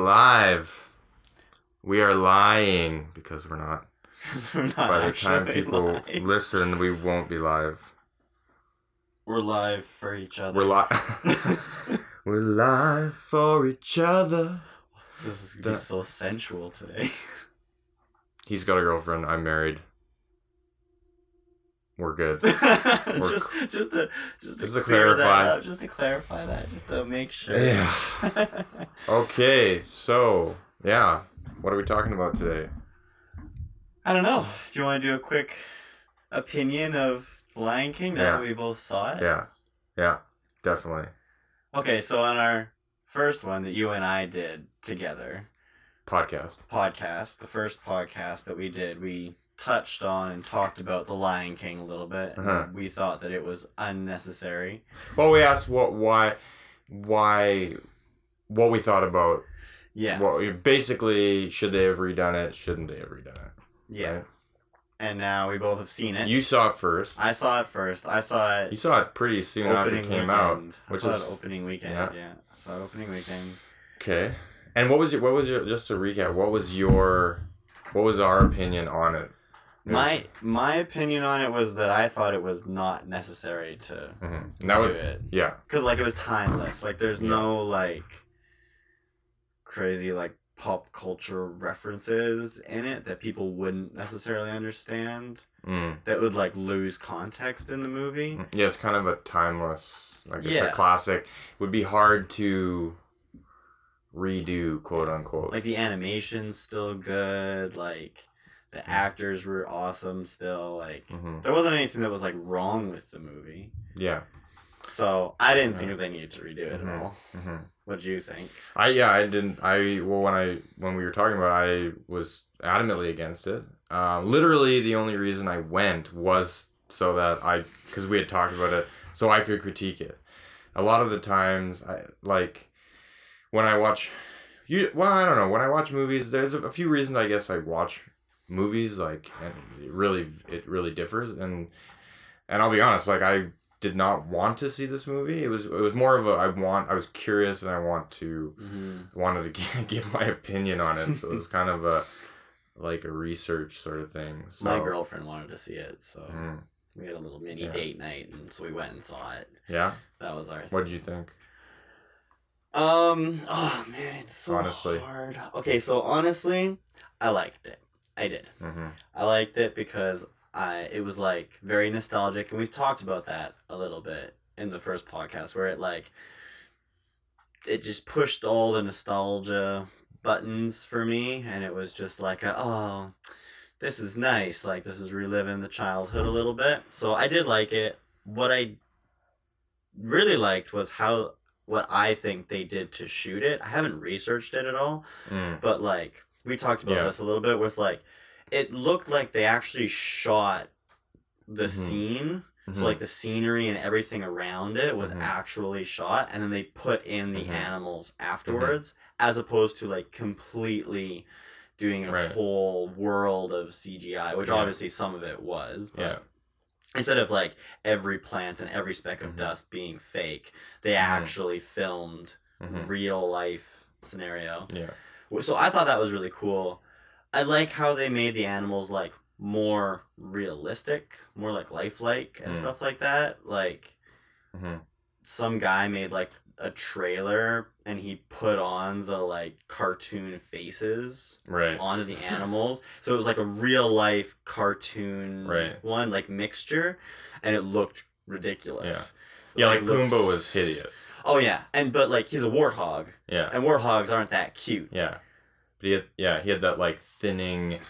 live. We are lying because we're not. we're not By the time people listen, we won't be live. we're live for each other. We're live. we're live for each other. This is gonna be so sensual today. He's got a girlfriend. I'm married. We're good. just, just to, just to, Just to clarify. up, just to clarify that, just to make sure. Yeah. Okay, so yeah, what are we talking about today? I don't know. Do you want to do a quick opinion of Lion King now Yeah. that we both saw it? Yeah, yeah, definitely Okay, so on our first one that you and I did together, podcast. podcast, the first podcast that we did, we touched on and talked about The Lion King a little bit. Uh-huh. We thought that it was unnecessary. Well, we asked what, why, why, what we thought about. Yeah. What basically should they have redone it? Shouldn't they have redone it? yeah. right? And now we both have seen it. You saw it first. I saw it first. I saw it you saw it pretty soon after it came weekend. out, I which saw is it opening weekend. yeah. Yeah. I saw it opening weekend. okay. And what was your? What was your? Just to recap, what was your? What was our opinion on it? My my opinion on it was that I thought it was not necessary to Mhm. That do was it yeah. because like it was timeless. Like there's Yeah. no like crazy like pop culture references in it that people wouldn't necessarily understand. Mm. That would like lose context in the movie. Yeah, it's kind of a timeless, like it's Yeah. a classic. Would be hard to redo, quote unquote. Like the animation's still good. Like the actors were awesome. Still like hmm there wasn't anything that was like wrong with the movie. Yeah. So I didn't think they needed to redo it Mhm. at all. hmm What do you think? I yeah I didn't I well when I when we were talking about it, I was adamantly against it. Uh, literally the only reason I went was so that I because we had talked about it so I could critique it. A lot of the times I like when I watch you well I don't know when I watch movies there's a, a few reasons I guess I watch movies like and it really it really differs and and I'll be honest like I did not want to see this movie it was it was more of a I want I was curious and I want to Mm-hmm. wanted to give, give my opinion on it so it was kind of a like a research sort of thing so My girlfriend wanted to see it, so Mm, we had a little mini Yeah. date night, and so we went and saw it. yeah That was our. what did you think Um. Oh man, it's so Honestly. hard. Okay, so honestly, I liked it. I did. mm-hmm. I liked it because I it was like very nostalgic, and we've talked about that a little bit in the first podcast, where it like it just pushed all the nostalgia buttons for me, and it was just like, a, oh, this is nice. Like this is reliving the childhood a little bit. So I did like it. What I really liked was how what I think they did to shoot it. I haven't researched it at all, mm. but like we talked about Yeah. this a little bit with like it looked like they actually shot the Mhm. scene Mhm. so like the scenery and everything around it was Mhm. actually shot and then they put in the Mhm. animals afterwards as opposed to like completely doing a Right. whole world of CGI which Yeah. obviously some of it was but yeah instead of like every plant and every speck of dust being fake they actually filmed real life scenario yeah so I thought that was really cool. I like how they made the animals like more realistic, more like lifelike and Mm. stuff like that. Like hmm some guy made like a trailer and he put on the like cartoon faces right onto the animals. so it was like a real life cartoon Right. one like mixture and it looked ridiculous. Yeah like looked Pumbaa was hideous Oh yeah, and but like he's a warthog, yeah and warthogs aren't that cute. yeah but he had yeah he had that like thinning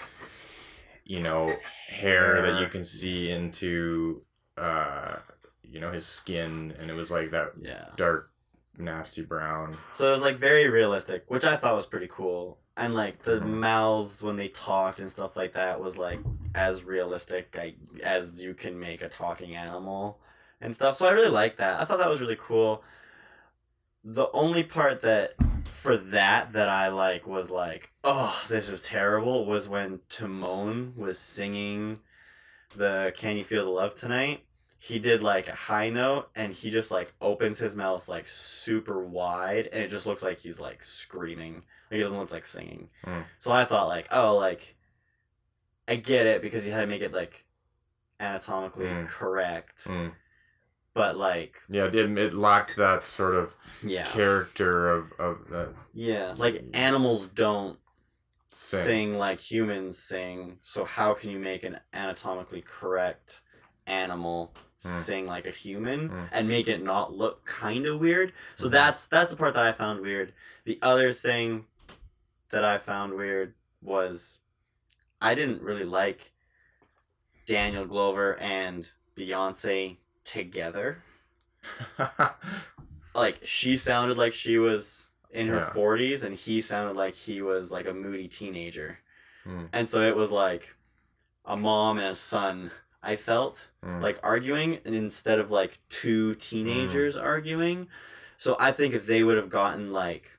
you know hair that you can see into uh you know his skin and it was like that Yeah. dark nasty brown So it was like very realistic, which I thought was pretty cool. And like the Mhm. mouths when they talked and stuff like that was like as realistic like, as you can make a talking animal and stuff. So I really like that. I thought that was really cool. The only part that for that that I like was like, oh, this is terrible was when Timon was singing the Can You Feel the Love Tonight he did like a high note and he just like opens his mouth like super wide and it just looks like he's like screaming. Like he doesn't look like singing. Mm. So I thought like, oh, like I get it because you had to make it like anatomically Mm. correct, Mm. But like Yeah, it, it lacked that sort of yeah, character of of that yeah, like animals don't sing. sing like humans sing. So how can you make an anatomically correct animal Mm. sing like a human Mm. and make it not look kind of weird? So Mhm. that's that's the part that I found weird. The other thing that I found weird was I didn't really like Daniel Glover and Beyonce together. Like she sounded like she was in her Yeah. 40s and he sounded like he was like a moody teenager. Mm. And so it was like a mom and a son. I felt Mm. like arguing and instead of like two teenagers arguing. So I think if they would have gotten like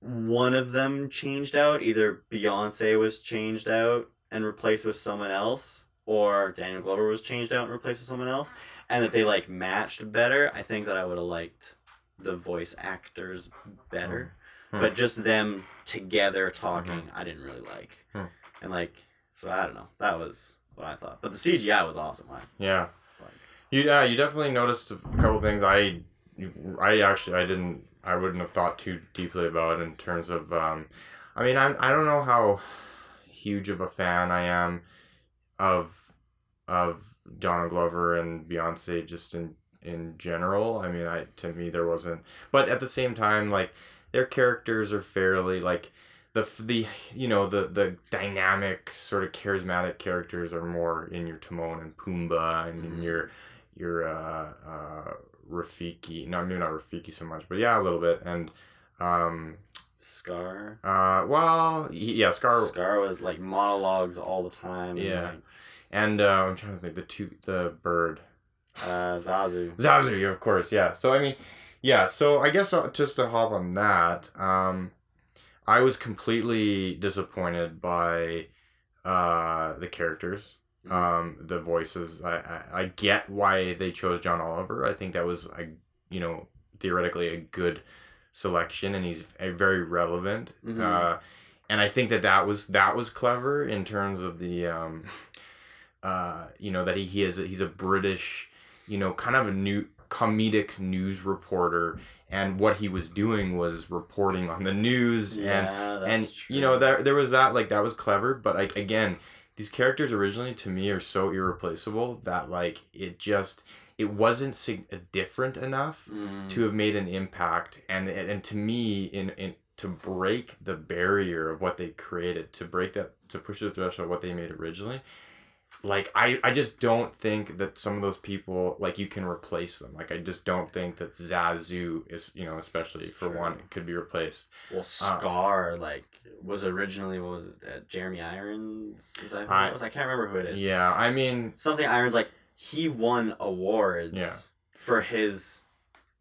one of them changed out, either Beyonce was changed out and replaced with someone else, or Daniel Glover was changed out and replaced with someone else, and that they like matched better, I think that I would have liked the voice actors better. Hmm. But just them together talking, I didn't really like. Hmm. And like, so I don't know. That was what I thought. But the CGI was awesome. I, yeah. like, You yeah, you definitely noticed a couple things I I actually I didn't I wouldn't have thought too deeply about in terms of um I mean I'm I don't know how huge of a fan I am of of Donald Glover and Beyonce just in in general. I mean I to me there wasn't but at the same time like their characters are fairly like the the you know the the dynamic sort of charismatic characters are more in your Timon and Pumbaa and in Mhm. your your uh, uh, Rafiki. No, maybe not Rafiki so much, but yeah, a little bit. And um, Scar. uh, well, yeah, Scar. Scar was like monologues all the time. and, Yeah. like, And uh, I'm trying to think the two the bird uh, Zazu. Zazu, of course, yeah. So I mean, yeah. So I guess uh, just to hop on that, um, I was completely disappointed by uh, the characters, Mhm. um, the voices. I, I I get why they chose John Oliver. I think that was a you know theoretically a good selection, and he's a very relevant. Mhm. Uh, and I think that that was that was clever in terms of the um, uh, you know that he, he is a, he's a British you know kind of a new comedic news reporter and what he was doing was reporting on the news and Yeah, that's and true. you know there there was that like that was clever but like again these characters originally to me are so irreplaceable that like it just it wasn't sig- different enough Mhm. to have made an impact and and to me in in to break the barrier of what they created to break that to push the threshold of what they made originally like I, I just don't think that some of those people like you can replace them like i just don't think that zazu is you know especially for Sure. one could be replaced Well, Scar like was originally what was it? Uh, Jeremy Irons? Is that I- was? I can't remember who it is. yeah i mean Something Irons like he won awards Yeah. for his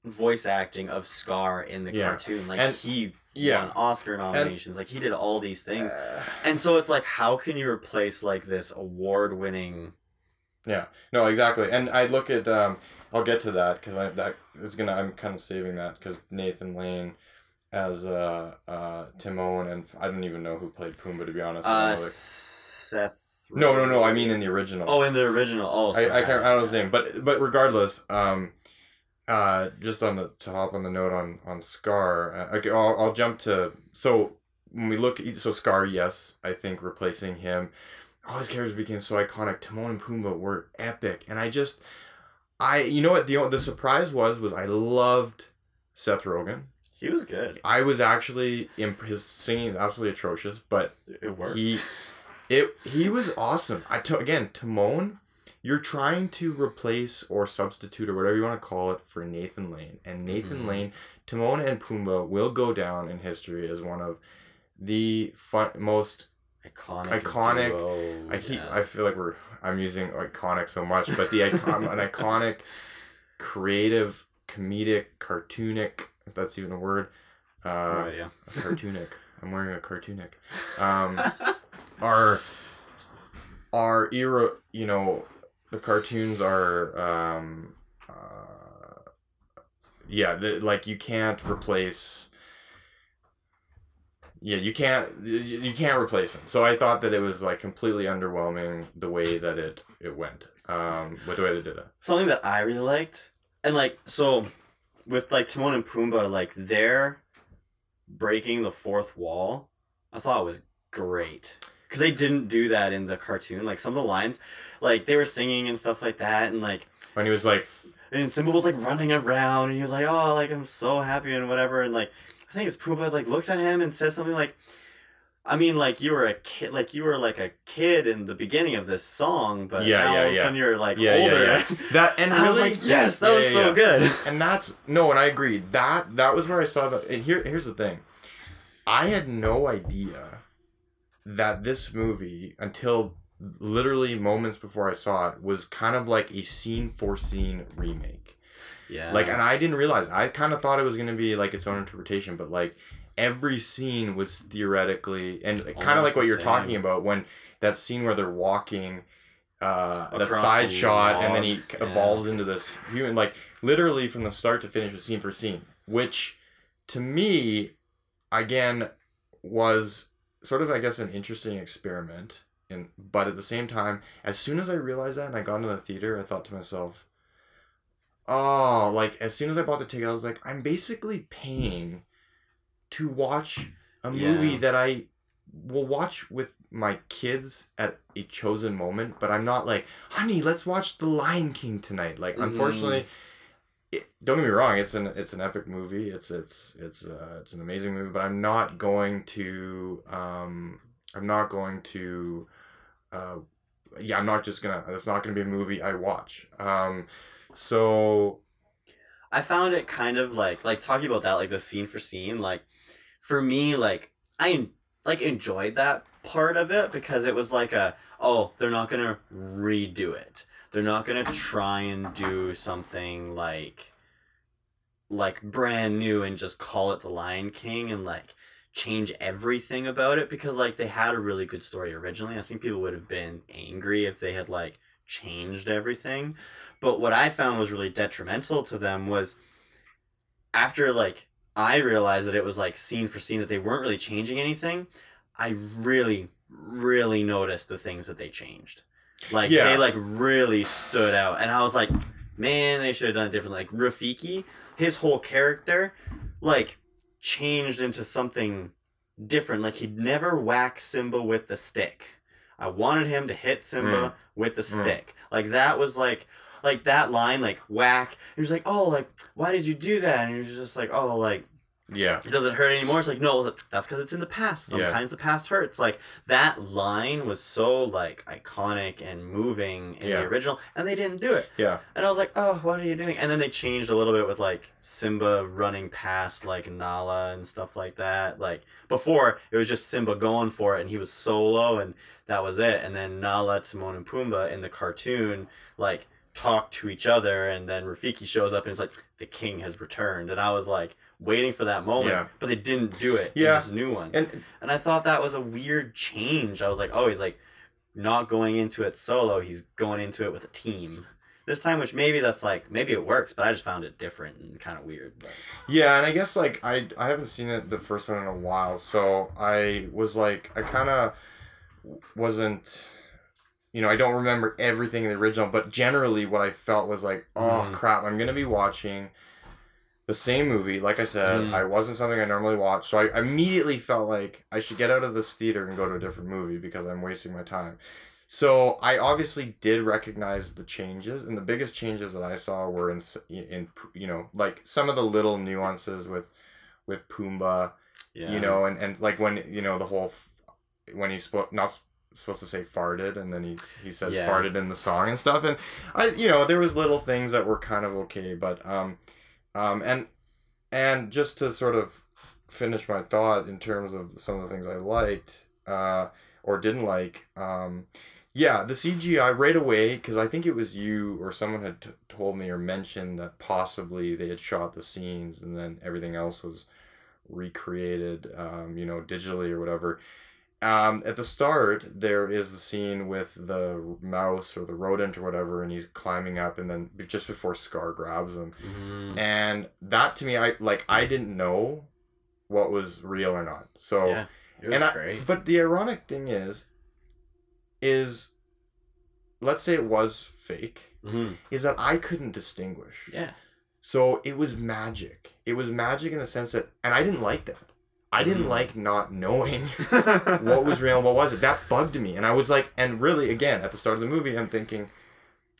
voice acting of Scar in the Yeah. cartoon. Like And- he yeah won Oscar nominations. like he did all these things. uh, And so it's like, how can you replace like this award-winning? Yeah, no exactly and i look at um i'll get to that because i that is gonna i'm kind of saving that because nathan lane as uh uh timon and i don't even know who played pumbaa to be honest Uh, like- Seth. no no no i mean in the original Oh, in the original. Oh, I, I can't I don't know his name, but but regardless, um, uh, just on the to hop on the note on on Scar, uh, okay, I'll I'll jump to so when we look so Scar, yes, I think replacing him, all his characters became so iconic. Timon and Pumbaa were epic, and I just, I you know what the the surprise was was I loved Seth Rogen. He was good. I was actually imp- his singing is absolutely atrocious, but It worked. he it he was awesome. I to, again Timon, you're trying to replace or substitute or whatever you want to call it for Nathan Lane, and Nathan Mhm. Lane, Timon and Pumbaa will go down in history as one of the fun, most. iconic. iconic- duo, I keep yeah. I feel like we're I'm using iconic so much, but the icon an iconic, creative, comedic, cartoonic if that's even a word. Uh, idea. cartoonic. I'm wearing a cartoonic. Um, are are era you know the cartoons are um uh, yeah the, like you can't replace yeah you can't you can't replace them so i thought that it was like completely underwhelming the way that it it went um with the way they did that something that I really liked, and like so, with like Timon and Pumbaa, like they're breaking the fourth wall. I thought it was great because they didn't do that in the cartoon. Like some of the lines, like they were singing and stuff like that, and like when he was like and Simba was like running around, and he was like, "Oh, like I'm so happy and whatever," and like I think it's Pumbaa like looks at him and says something like. I mean, like you were a kid, like you were like a kid in the beginning of this song, but Yeah, now yeah, all of a yeah. sudden you're like Yeah, yeah, older. yeah. that and And I was like, yes, that Yeah, was yeah, so yeah. good. and that's no and i agree that that was where i saw the and here here's the thing i had no idea that this movie until literally moments before i saw it was kind of like a scene for scene remake Yeah. like and i didn't realize i kind of thought it was going to be like its own interpretation but like every scene was theoretically and kind of like what you're same. talking about when that scene where they're walking uh the side the shot and then he yeah. evolves into this human like literally from the start to finish scene for scene which to me again was sort of i guess an interesting experiment and but at the same time as soon as i realized that and i got into the theater i thought to myself oh like as soon as i bought the ticket i was like i'm basically paying to watch a movie Yeah. that i will watch with my kids at a chosen moment but i'm not like honey let's watch the lion king tonight like Mhm. unfortunately it, don't get me wrong it's an it's an epic movie. It's it's it's uh, it's an amazing movie but i'm not going to um i'm not going to uh yeah i'm not just gonna it's not gonna be a movie i watch. Um so I found it kind of like like talking about that like the scene for scene like for me like I like enjoyed that part of it because it was like a oh they're not gonna redo it they're not gonna try and do something like like brand new and just call it the Lion King and like change everything about it because like they had a really good story originally I think people would have been angry if they had like changed everything but what I found was really detrimental to them was after like I realized that it was like scene for scene that they weren't really changing anything, I really, really noticed the things that they changed. Like Yeah. they like really stood out. And I was like, man, they should have done it differently. Like Rafiki, his whole character, like changed into something different. Like he'd never whack Simba with the stick. I wanted him to hit Simba with the Mm. stick. Like that was like like that line, like whack. He was like, Oh, like, why did you do that? And he was just like, Oh, like yeah it doesn't hurt anymore. It's like, no, that's because it's in the past. Yeah. Sometimes the past hurts. Like that line was so like iconic and moving in Yeah. the original, and they didn't do it. yeah And I was like, oh, what are you doing? And then they changed a little bit with like Simba running past like Nala and stuff like that. Like before, it was just Simba going for it, and he was solo, and that was it. And then Nala, Timon, and Pumbaa in the cartoon like talk to each other, and then Rafiki shows up and it's like the king has returned, and I was like waiting for that moment, Yeah. but they didn't do it. in Yeah. this new one. and And I thought that was a weird change. I was like, oh, he's like not going into it solo. He's going into it with a team. This time, which maybe that's like maybe it works, but I just found it different and kind of weird. But Yeah, and I guess like I I haven't seen it the first one in a while, so I was like I kind of wasn't you know, I don't remember everything in the original, but generally what I felt was like, oh Mhm. crap, I'm going to be watching the same movie. Like I said, Mhm. I wasn't something I normally watch, so I immediately felt like I should get out of this theater and go to a different movie because I'm wasting my time. So I obviously did recognize the changes, and the biggest changes that I saw were in in you know like some of the little nuances with with Pumbaa, yeah, you know, and and like when you know the whole f- when he's spo- not supposed to say farted, and then he he says Yeah. farted in the song and stuff, and I you know there was little things that were kind of okay, but um um and and just to sort of finish my thought in terms of some of the things I liked uh or didn't like um yeah the CGI right away because I think it was you or someone had t- told me or mentioned that possibly they had shot the scenes and then everything else was recreated um you know digitally or whatever um, at the start, there is the scene with the mouse or the rodent or whatever, and he's climbing up, and then just before Scar grabs him, Mhm. and that to me, I like I didn't know what was real or not. So, Yeah, it was and I, great. but the ironic thing is, is, let's say it was fake, Mhm. is that I couldn't distinguish. Yeah. So it was magic. It was magic in the sense that, and I didn't like that. I didn't Mhm. like not knowing what was real and what wasn't. That bugged me, and I was like, and really, again, at the start of the movie, I'm thinking,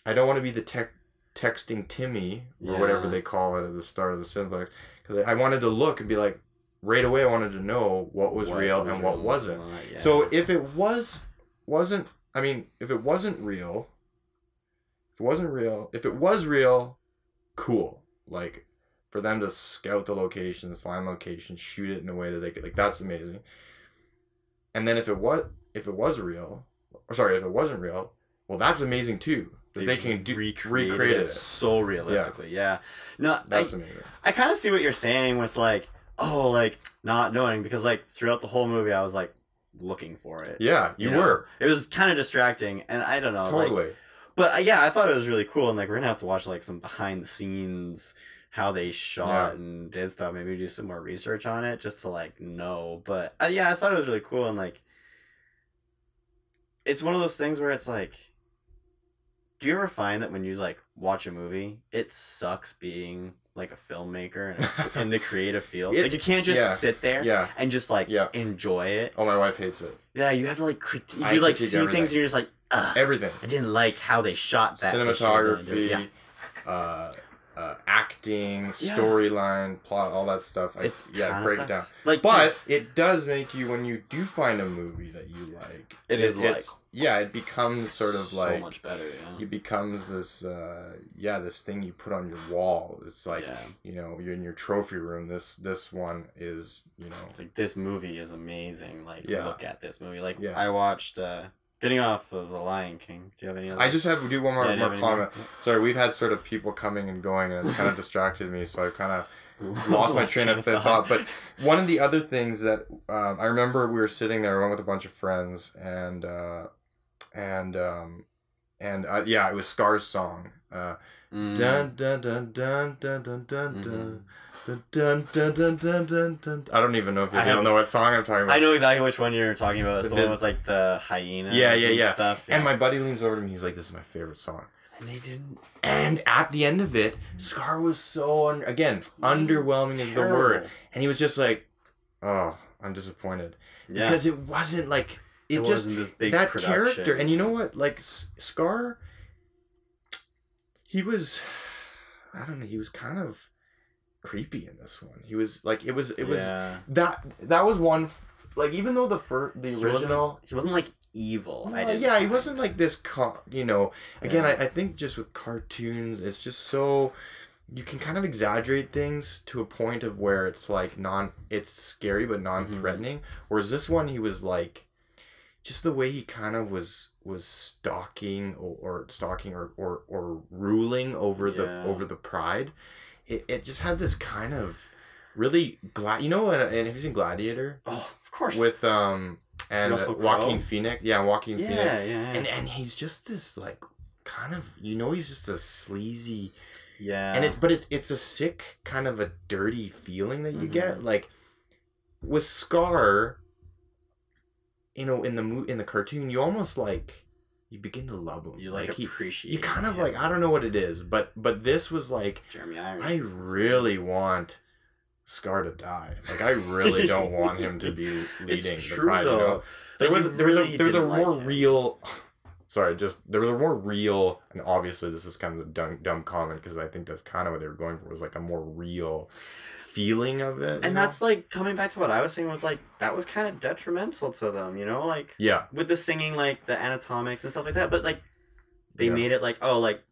I don't want to be the tech texting Timmy or whatever they call it at the start of the Cineplex, because I wanted to look and be like, right away, I wanted to know what was What real was and what real, wasn't. not, yeah. So if it was wasn't I mean, if it wasn't real, if it wasn't real, if it was real, cool. Like for them to scout the locations, find locations, shoot it in a way that they could like that's amazing. And then if it was if it was real, or sorry, if it wasn't real, well that's amazing too. That they, can do recreated it it. so realistically. Yeah. No, That's I, amazing. I kind of see what you're saying with like, oh, like not knowing because like throughout the whole movie, I was like looking for it. Yeah, you, You know, were. It was kind of distracting, and I don't know. like- Totally. but uh, yeah, I thought it was really cool, and like we're gonna have to watch like some behind the scenes how they shot Yeah. and did stuff. Maybe do some more research on it just to like know. But uh, yeah, I thought it was really cool, and like it's one of those things where it's like. Do you ever find that when you like watch a movie, it sucks being like a filmmaker and in the creative field? It- like you can't just yeah. sit there yeah. and just like Yeah. enjoy it. Oh my wife hates it. Yeah, you have to like critique. I You like critique see everything. things and you're just like, Ugh, Everything. I didn't like how they shot that. They should've done it." cinematography, Yeah. uh, uh, acting, Yeah. storyline, plot, all that stuff. I, It's yeah, break down. Like, But it does make you when you do find a movie that you like. It is it's, yeah, it becomes sort of so like much better. Yeah. it becomes this uh, yeah this thing you put on your wall. It's like yeah. you know you're in your trophy room. This this one is you know It's like this movie is amazing. Like Yeah. look at this movie. Like Yeah. I watched. uh Getting off of The Lion King. Do you have any other? I just have to do one more, Yeah, more comment. Sorry, we've had sort of people coming and going, and it's kind of distracted me. So I kind of Lost my train of thought. But one of the other things that um, I remember, we were sitting there, I went with a bunch of friends, and uh, and um, and uh, yeah, it was Scar's song. Uh, Mm. dun, dun, dun, dun, dun, dun, dun, Mhm. dun. Dun, dun, dun, dun, dun, dun. I don't even know if you I don't have- know what song I'm talking about. I know exactly which one you're talking about. It's the, The- one with like the hyena. Yeah, yeah, yeah. Stuff. And my buddy leans over to me. He's like, "This is my favorite song." and they didn't. And at the end of it, Scar was so un- again underwhelming is the word, Terrible. and he was just like, "Oh, I'm disappointed." Yeah. because it wasn't like it, it, just wasn't this big that production. character and you know what like S- scar he was i don't know he was kind of creepy in this one he was like it was it was Yeah. that that was one f- like even though the first the He original wasn't, he wasn't like evil. I didn't yeah, he wasn't like this. Co- you know, again, Yeah. I, I think just with cartoons, it's just so you can kind of exaggerate things to a point of where it's like non, it's scary but non-threatening. Mm-hmm. Whereas this one, he was like, just the way he kind of was was stalking or, or stalking or, or or ruling over the over the pride. It, it just had this kind of really glad you know and, and if you've seen gladiator Oh, of course. with um and Russell uh, Joaquin? Phoenix. Yeah, Joaquin yeah, Phoenix. yeah, yeah. And and he's just this like kind of you know he's just a sleazy yeah. and it but it's it's a sick kind of a dirty feeling that you get Mhm. like with Scar. You know, in the mo- in the cartoon, you almost like you begin to love him. you like, he, appreciate. you kind of him. like I don't know what it is, but but this was like Jeremy Irons. I really want Scar to die. Like I really don't want him to be leading It's the true pride. You know? though. There was there was a there was a didn't like more real. Sorry, just there was a more real, and obviously this is kind of a dumb dumb comment because I think that's kind of what they were going for was like a more real feeling of it. And know? that's like coming back to what I was saying with like that was kind of detrimental to them, you know, like yeah, with the singing, like the anatomics and stuff like that. But like they Yeah. made it like oh, like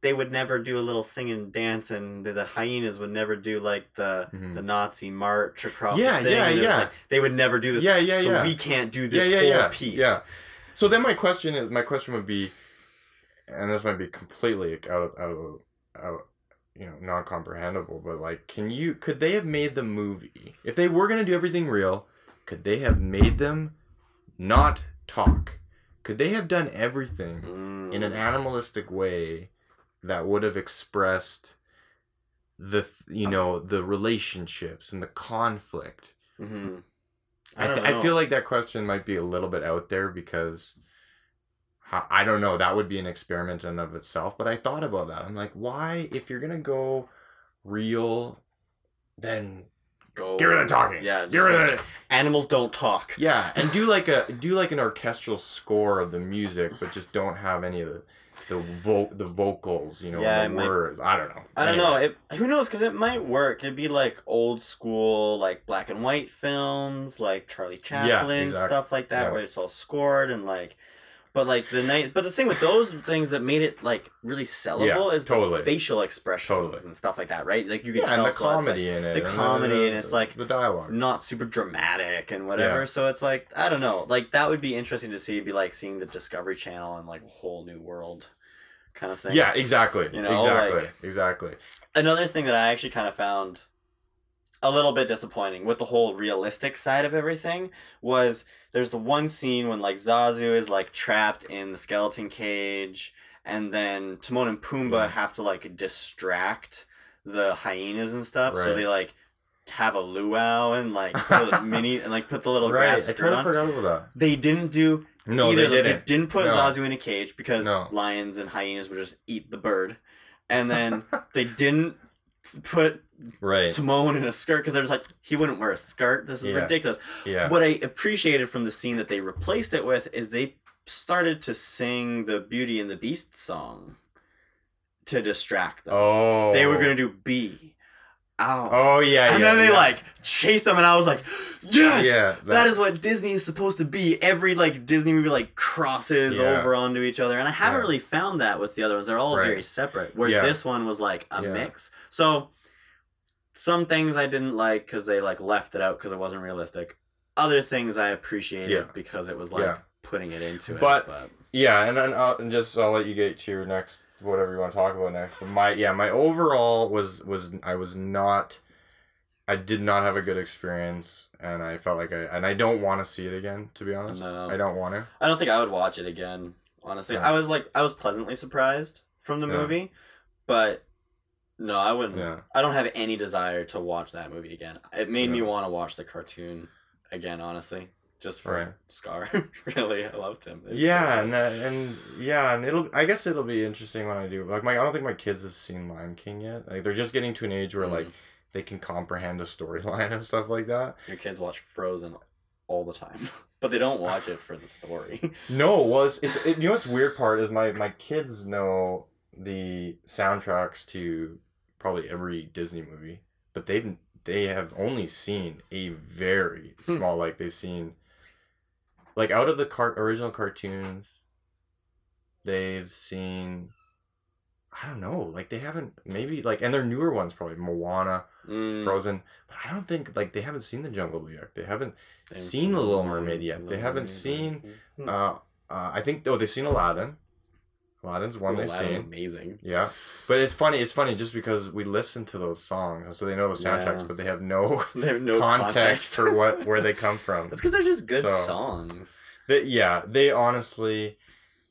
they would never do a little sing and dance, and the, the hyenas would never do like the Mhm. the Nazi march across. Yeah, the thing, yeah, and it was yeah. like, they would never do this. yeah, yeah, so yeah. we can't do yeah, this yeah, whole yeah, piece. yeah. So then my question is, my question would be, and this might be completely out of out of out, you know, non comprehensible, but like, can you could they have made the movie if they were gonna do everything real? Could they have made them not talk, could they have done everything Mm. in an animalistic way that would have expressed the th- you know the relationships and the conflict? Mhm. I, th- I feel like that question might be a little bit out there because I don't know. That would be an experiment in and of itself. But I thought about that. I'm like, why, if you're gonna go real, then Go. get rid of the talking. Yeah, get rid like- of it. Animals don't talk. Yeah, and do like a do like an orchestral score of the music, but just don't have any of the the vo- the vocals. You know, Yeah, the might- words. I don't know. I don't Anyway. know. It, who knows? Because it might work. It'd be like old school, like black and white films, like Charlie Chaplin exact- stuff like that, yeah. where it's all scored and like. But like the night, but the thing with those things that made it like really sellable Yeah, is totally. the facial expressions Totally. and stuff like that, right? Like you can Yeah, tell and the so it's, like, comedy in it. the comedy and it's like- the dialogue. not super dramatic and whatever. Yeah. So it's like I don't know. Like that would be interesting to see. It'd be like seeing the Discovery Channel and like a whole new world, kind of thing. Yeah, exactly. You know, exactly. like- exactly. another thing that I actually kind of found a little bit disappointing with the whole realistic side of everything was there's the one scene when like Zazu is like trapped in the skeleton cage and then Timon and Pumbaa Yeah. have to like distract the hyenas and stuff so they like have a luau and like put a mini and like put the little right. grass I totally on. forgot about that. They didn't do. No, either. they didn't. They didn't put No. Zazu in a cage because No. lions and hyenas would just eat the bird, and then they didn't put Right. Timon in a skirt because they're just like he wouldn't wear a skirt. This is Yeah. ridiculous. Yeah. What I appreciated from the scene that they replaced it with is they started to sing the Beauty and the Beast song to distract them. Oh. They were oh. gonna do B. Ow. Oh yeah. and yeah, then they yeah. like chased them, and I was like, yes. Yeah. that is what Disney is supposed to be. Every like Disney movie like crosses Yeah. over onto each other, and I haven't really found that with the other ones. They're all Right. very separate. Where this one was like a mix. So some things I didn't like because they like left it out because it wasn't realistic. Other things I appreciated because it was like putting it into it. But- But Yeah, and then uh, and just I'll let you get to your next whatever you want to talk about next. But my yeah, my overall was was I was not I did not have a good experience and I felt like I and I don't want to see it again to be honest. No. I don't want to. I don't think I would watch it again. Honestly, Yeah. I was like I was pleasantly surprised from the Yeah. movie, but no, I wouldn't. Yeah. I don't have any desire to watch that movie again. It made me want to watch the cartoon again, honestly, just for Right. Scar. really, I loved him. It's yeah, and, and yeah, and it'll. I guess it'll be interesting when I do. Like, my I don't think my kids have seen Lion King yet. Like, they're just getting to an age where Mm. like they can comprehend a storyline and stuff like that. Your kids watch Frozen all the time, but they don't watch it for the story. No, it was it's it, you know what's weird part is my my kids know the soundtracks to probably every Disney movie, but they've they have only seen a very Hmm. small like they've seen like out of the car- original cartoons they've seen I don't know, like they haven't maybe like and their newer ones probably Moana, Mm, Frozen, but I don't think like they haven't seen the Jungle Book yet. They haven't haven't seen The Little Mermaid yet. They haven't Mermaid. seen Mm. uh, uh, I think oh they've seen Aladdin. Aladdin's one they've Aladdin's seen. amazing. Yeah, but it's funny. It's funny just because we listen to those songs, and so they know the soundtracks, Yeah. but they have no, They have no context, context, for what where they come from. That's because they're just good So- songs. They, yeah, they honestly,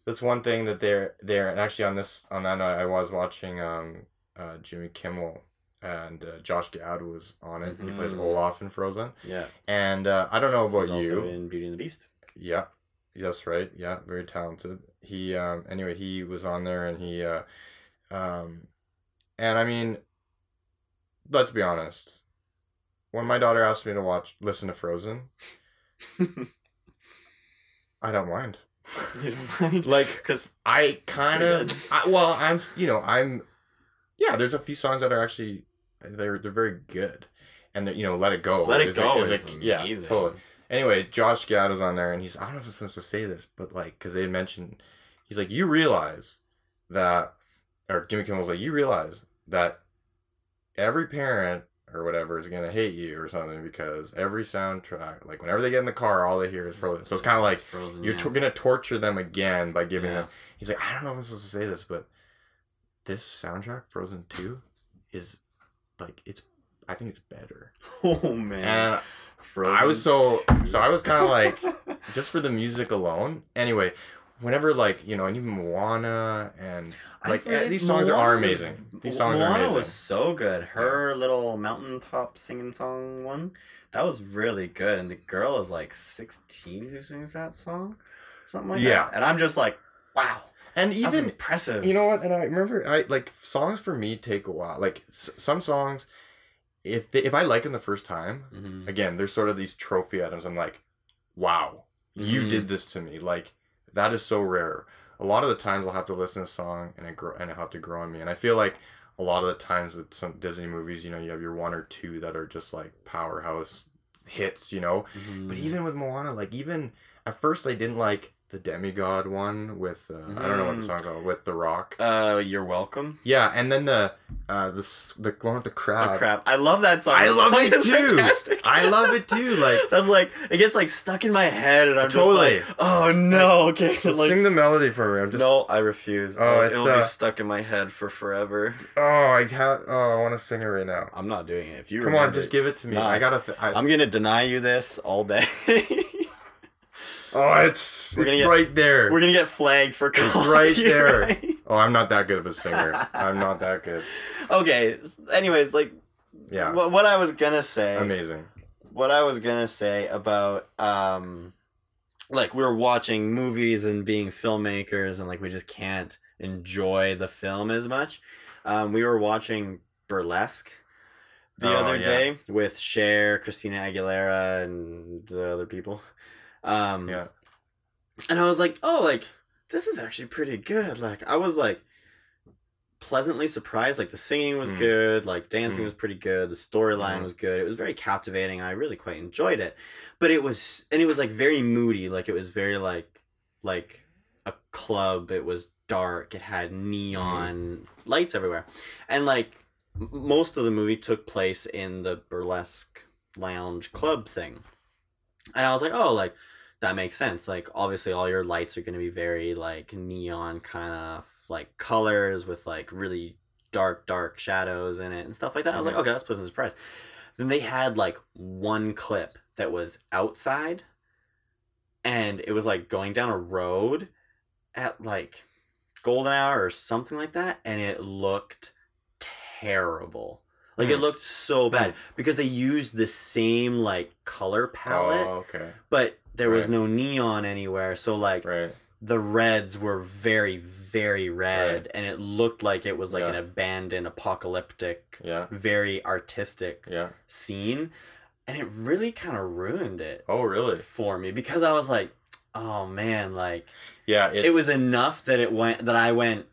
that's one thing that they're they're and actually on this on that night I was watching um uh, Jimmy Kimmel and uh, Josh Gad was on it. He plays Mhm. Olaf in Frozen, Yeah, and uh, I don't know about he's also you. in Beauty and the Beast. Yeah, that's right. Yeah, very talented. He um anyway, he was on there and he uh um and I mean let's be honest. When my daughter asked me to watch listen to Frozen, I don't mind. you don't mind? Like because I kind of well, I'm you know, I'm yeah, there's a few songs that are actually they're they're very good. And they're, you know, Let It Go. Let It is Go is a- is yeah, amazing. totally. Anyway, Josh Gad was on there, and he's I don't know if I'm supposed to say this, but like, because they had mentioned, he's like, you realize that, or Jimmy Kimmel was like, you realize that every parent or whatever is gonna hate you or something because every soundtrack, like whenever they get in the car, all they hear is Frozen. So it's kind of like Frozen. you're yeah. to- gonna torture them again by giving Yeah. them. He's like, I don't know if I'm supposed to say this, but this soundtrack, Frozen Two, is like it's. I think it's better. Oh man, And Frozen. I was so so I was kind of like just for the music alone. Anyway, whenever like you know, and even Moana and like forget- eh, these songs Moana are was- amazing. These songs are amazing. Moana was so good. Her little mountaintop singing song one, that was really good. And the girl is like sixteen who sings that song, something like Yeah. that. And I'm just like, wow, and that's even impressive. you know what? And I remember I like songs for me take a while. Like s- some songs, if they, if I like them the first time, Mhm. again, there's sort of these trophy items. I'm like, wow, you Mhm. did this to me. Like that is so rare. A lot of the times I'll have to listen to a song and it grow and it have to grow on me. And I feel like a lot of the times with some Disney movies, you know, you have your one or two that are just like powerhouse hits, you know. But Mhm. even with Moana, like even at first I didn't like the demigod one with uh, I don't know what the Mhm. song's called with the Rock. uh, you're welcome. Yeah, and then the uh the the one with the crab. The crap. I love that song. I That love song it too. fantastic. I love it too. Like That's like it gets like stuck in my head, and I'm Totally. just like, oh no, okay. like, sing the melody for me. I'm just No, I refuse. Oh, Oh, it's, it'll uh, be stuck in my head for forever. Oh, I ha- oh, I want to sing it right now. I'm not doing it. If you Come on, just it. give it to me. Nah. I gotta. Th- I, I'm gonna deny you this all day. oh, it's it's get- right there. We're gonna get flagged for It's right there. Oh, I'm not that good of a singer. I'm not that good. okay. Anyways, like, Yeah, what, what I was gonna say. amazing. what I was gonna say about um like we're watching movies and being filmmakers and like we just can't enjoy the film as much. Um, we were watching Burlesque the Oh, other yeah. day with Cher, Christina Aguilera, and the other people. Um, Yeah, and I was like, oh, like this is actually pretty good. Like I was like pleasantly surprised. Like the singing was Mm. good, like dancing Mm. was pretty good, the storyline Mhm. was good. It was very captivating. I really quite enjoyed it. But it was and it was like very moody. Like it was very like like a club. It was dark. It had neon lights everywhere, and like most of the movie took place in the burlesque lounge club thing. And I was like, oh, like that makes sense. Like obviously all your lights are going to be very like neon kind of like colors with like really dark dark shadows in it and stuff like that. I was like, Mhm. okay, that's pleasant surprise. Then they had like one clip that was outside and it was like going down a road at like golden hour or something like that and it looked terrible. Like it Hmm. looked so bad because they used the same like color palette Oh, okay. but there was no neon anywhere so like Right. the reds were very very red Right. and it looked like it was like Yeah. an abandoned apocalyptic Yeah. very artistic Yeah. scene and it really kind of ruined it Oh, really? for me because i was like oh man like Yeah. It. it, was enough that it went that i went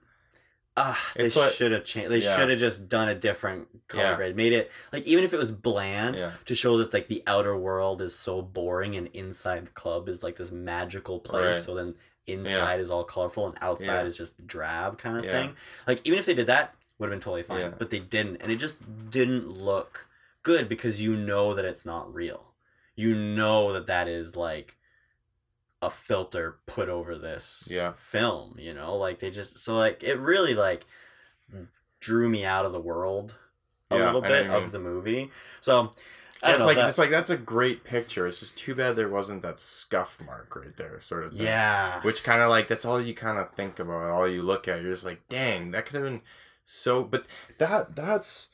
ah they like- should have changed they Yeah. should have just done a different color Yeah. grade made it like even if it was bland yeah. to show that like the outer world is so boring and inside the club is like this magical place Right. so then inside is all colorful and outside is just drab kind of thing like even if they did that would have been totally fine but they didn't and it just didn't look good because you know that it's not real you know that that is like a filter put over this Yeah. film you know like they just so like it really like drew me out of the world a Yeah, little I know what bit you mean. of the movie so it's know, like that- it's like that's a great picture. It's just too bad there wasn't that scuff mark right there, sort of. Thing. yeah Which kind of like that's all you kind of think about, all you look at. You're just like, dang, that could have been so. But that that's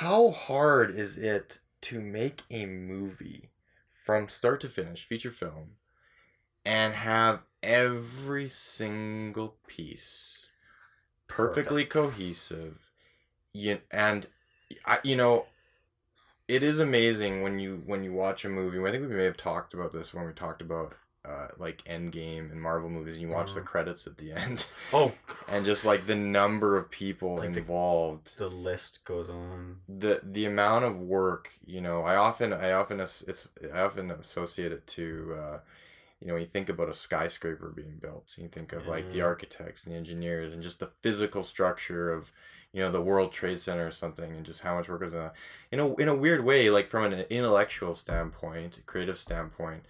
how hard is it to make a movie from start to finish, feature film, and have every single piece perfectly Perfect. cohesive, you, and I, you know, it is amazing when you when you watch a movie. I think we may have talked about this when we talked about uh, like Endgame and Marvel movies. And you watch the Mhm. credits at the end, oh and just like the number of people Like involved, the list goes on the the amount of work. You know, I often I often it's I often associate it to. Uh, you know, when you think about a skyscraper being built, you think of like the Mhm. architects and the engineers and just the physical structure of, you know, the World Trade Center or something, and just how much work is in that. In a in a weird way, like from an intellectual standpoint, creative standpoint,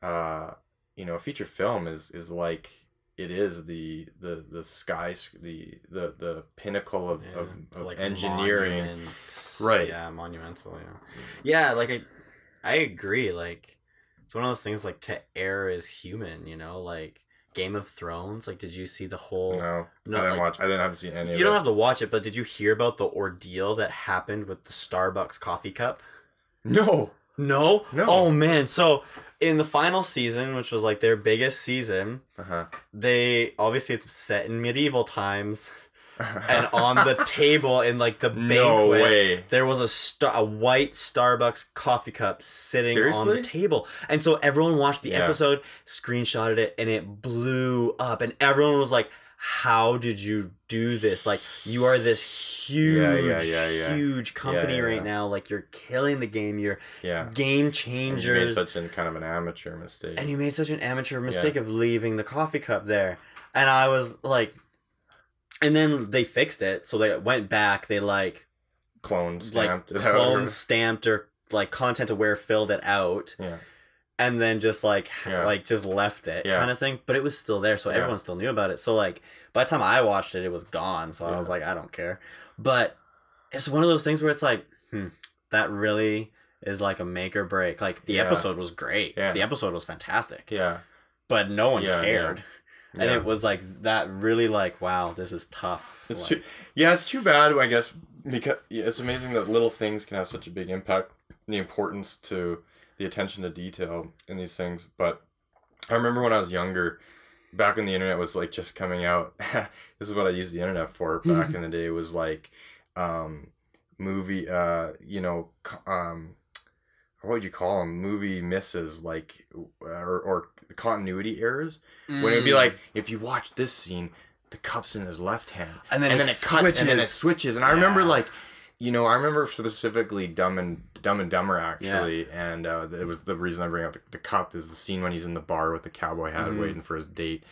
uh, you know, a feature film is is like it is the the the sky the the the pinnacle of of, of like engineering. Right. yeah monumental yeah yeah like i i agree like it's one of those things like to err is human, you know, like Game of Thrones. Like, did you see the whole? No, No, I didn't like- watch. I didn't have seen any. You don't it. have to watch it, but did you hear about the ordeal that happened with the Starbucks coffee cup? No. No. No. Oh man. So in the final season, which was like their biggest season, Uh huh. they obviously it's set in medieval times, and on the table in like the banquet, no way. there was a star, a white Starbucks coffee cup sitting on the table, and so everyone watched the Yeah. episode, screenshotted it, and it blew up, and everyone was like. How did you do this? Like you are this huge, Yeah, yeah, huge company right now. Like you're killing the game. You're Yeah. game changers. you made such an kind of an amateur mistake. And you made such an amateur mistake of leaving the coffee cup there. And I was like, and then they fixed it. So they went back. They like, clone like stamped. it clone stamped or like content aware filled it out Yeah. and then just like Yeah. like just left it Yeah. kind of thing. But it was still there. So Yeah. everyone still knew about it. So like by the time I watched it, it was gone. So I was like, I don't care. But it's one of those things where it's like, hmm, that really is like a make or break. Like the episode was great. Yeah. The episode was fantastic. Yeah. but no one Yeah. And it was like that really like wow, this is tough. It's Like, too, yeah, it's too bad, I guess, because yeah, it's amazing that little things can have such a big impact. The importance to the attention to detail in these things. But I remember when I was younger, back when the internet was like just coming out. this is what I used the internet for back in the day. Was like, um, movie. Uh, you know, um, what would you call them? Movie misses, like, or, or continuity errors. When it would be Mm. like, if you watch this scene, the cup's in his left hand, and then, and then it cuts, and then it switches. switches. And I remember like, you know, I remember specifically Dumb and Dumb and Dumber actually, and uh, it was the reason I bring up the, the cup is the scene when he's in the bar with the cowboy hat Mhm. waiting for his date.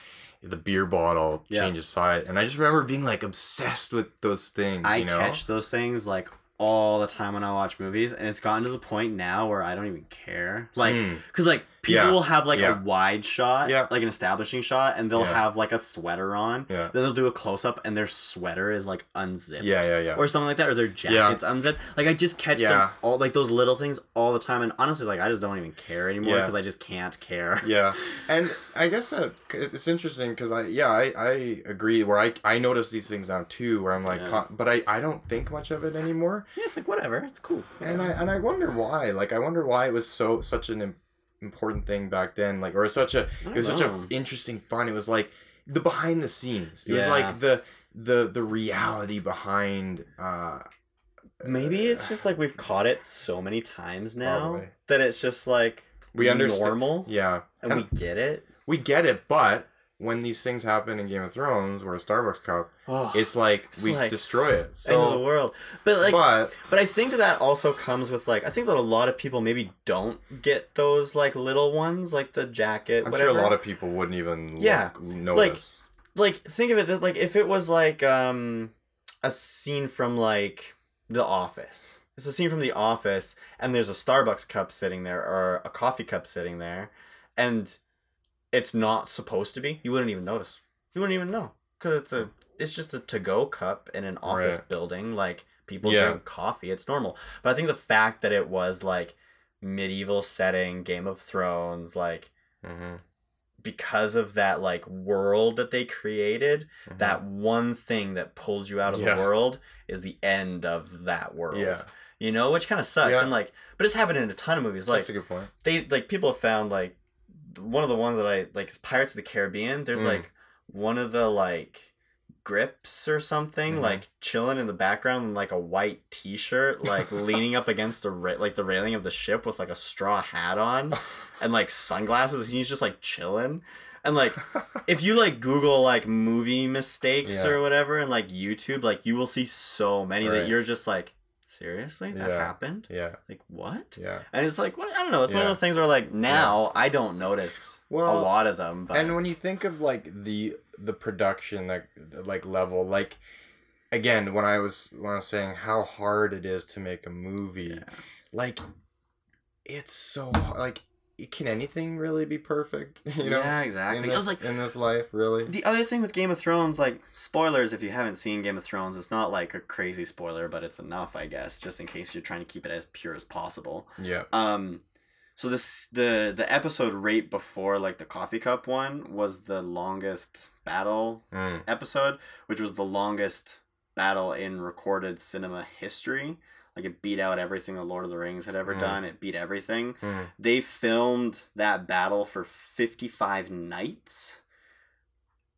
The beer bottle Yeah. changes side, and I just remember being like obsessed with those things. I you know, catch those things like all the time when I watch movies, and it's gotten to the point now where I don't even care. Like, Mm. because like people Yeah. will have like Yeah. a wide shot, Yeah. like an establishing shot, and they'll Yeah. have like a sweater on. yeah, Then they'll do a close up, and their sweater is like unzipped. yeah, yeah, yeah. Or something like that, or their jacket's unzipped. Like I just catch them all like those little things all the time, and honestly, like I just don't even care anymore because I just can't care. yeah and i guess that it's interesting because i yeah I, I agree where i i notice these things now too where i'm like but i i don't think much of it anymore Yeah, it's like whatever, it's cool. and i and i wonder why like i wonder why it was so such an important thing back then like or such a it was such a interesting fun it was like the behind the scenes. It was like the the the reality behind uh Maybe it's just like we've caught it so many times now Probably. that it's just like we understand normal yeah. and and we get it. we get it but when these things happen in game of thrones where a starbucks cup Oh, it's like It's we like destroy it end of the world. But like, but but I think that also comes with like I think that a lot of people maybe don't get those like little ones like the jacket. I'm whatever. sure a lot of people wouldn't even Yeah, look, notice. like think of it like if it was like um a scene from like The Office. It's a scene from The Office, and there's a Starbucks cup sitting there or a coffee cup sitting there, and it's not supposed to be. You wouldn't even notice. You wouldn't even know because it's a it's just a to go cup in an office Right. building. Like people Yeah. drink coffee, it's normal. But I think the fact that it was like medieval setting, Game of Thrones, like Mhm, because of that like world that they created mhm. that one thing that pulled you out of Yeah. the world is the end of that world yeah, you know which kind of sucks Yeah. and like but it's happened in a ton of movies like that's a good point. they like people have found like one of the ones that i like is pirates of the caribbean there's Mm. like one of the like grips or something Mhm. like chilling in the background in like a white t-shirt like leaning up against the ra- like the railing of the ship with like a straw hat on and like sunglasses and he's just like chilling and like if you like google like movie mistakes Yeah. or whatever and like youtube like you will see so many that you're just like seriously? That Yeah. happened? Yeah, like what? Yeah. and it's like what? I don't know. It's one of those things where like now i don't notice well, a lot of them but And when you think of like the the production like like level like again when I was when I was saying how hard it is to make a movie Yeah. like it's so like can anything really be perfect you know yeah in exactly this, it was like in this life really the other thing with Game of Thrones, like spoilers, if you haven't seen Game of Thrones, it's not like a crazy spoiler, but it's enough, I guess, just in case you're trying to keep it as pure as possible. yeah Um, So this the the episode right before like the coffee cup one was the longest battle Mm. episode, which was the longest battle in recorded cinema history. Like it beat out everything the Lord of the Rings had ever Mm. done. It beat everything. Mm. They filmed that battle for 55 nights.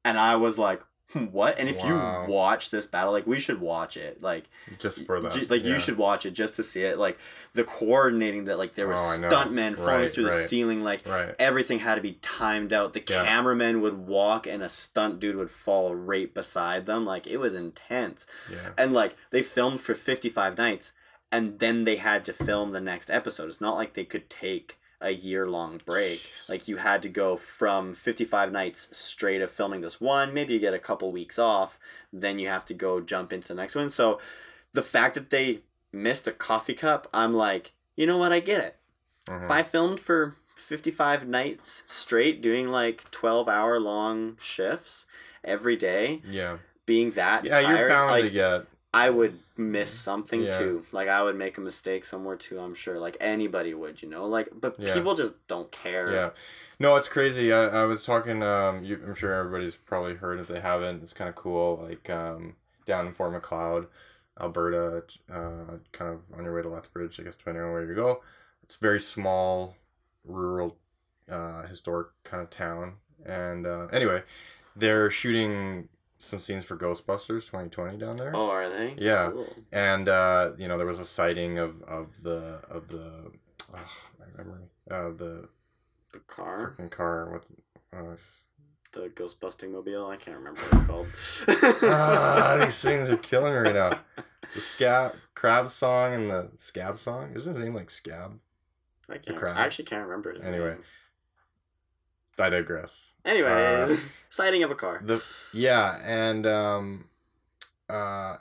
And I was like, "Hmm, what? And if Wow. you watch this battle, like we should watch it. Like Just for that. Ju- like yeah. you should watch it just to see it. Like the coordinating that like there were Oh, stuntmen falling Right, through the ceiling, like Right. everything had to be timed out. The Yeah. cameraman would walk and a stunt dude would fall right beside them. Like it was intense. Yeah. And like they filmed for 55 nights and then they had to film the next episode. It's not like they could take a year long break. Like you had to go from 55 nights straight of filming this one, maybe you get a couple weeks off, then you have to go jump into the next one. So the fact that they missed a coffee cup, I'm like, you know what, I get it. Mhm. If I filmed for 55 nights straight doing like 12 hour long shifts every day, Yeah. being that Yeah, tired, you're bound like, to get. I would miss something Yeah. too. Like I would make a mistake somewhere too. I'm sure. Like anybody would, you know. Like, but Yeah. people just don't care. Yeah. No, it's crazy. I, I was talking. Um, you, I'm sure everybody's probably heard if they haven't. It's kind of cool. Like um, down in Fort McLeod, Alberta, uh, kind of on your way to Lethbridge, I guess, depending on where you go. It's very small, rural, uh, historic kind of town. And uh, anyway, they're shooting some scenes for Ghostbusters 2020 down there. Oh, are they? Yeah. Cool. and uh, you know there was a sighting of of the of the oh, my memory uh, the The car, freaking car with uh, the ghost busting mobile. I can't remember what it's called. ah, these things are killing me right now. The scab crab song and the scab song isn't his name like scab? I can't. I actually can't remember his Anyway. name. I digress. Anyways, Uh, sighting of a car. The yeah, and um, uh,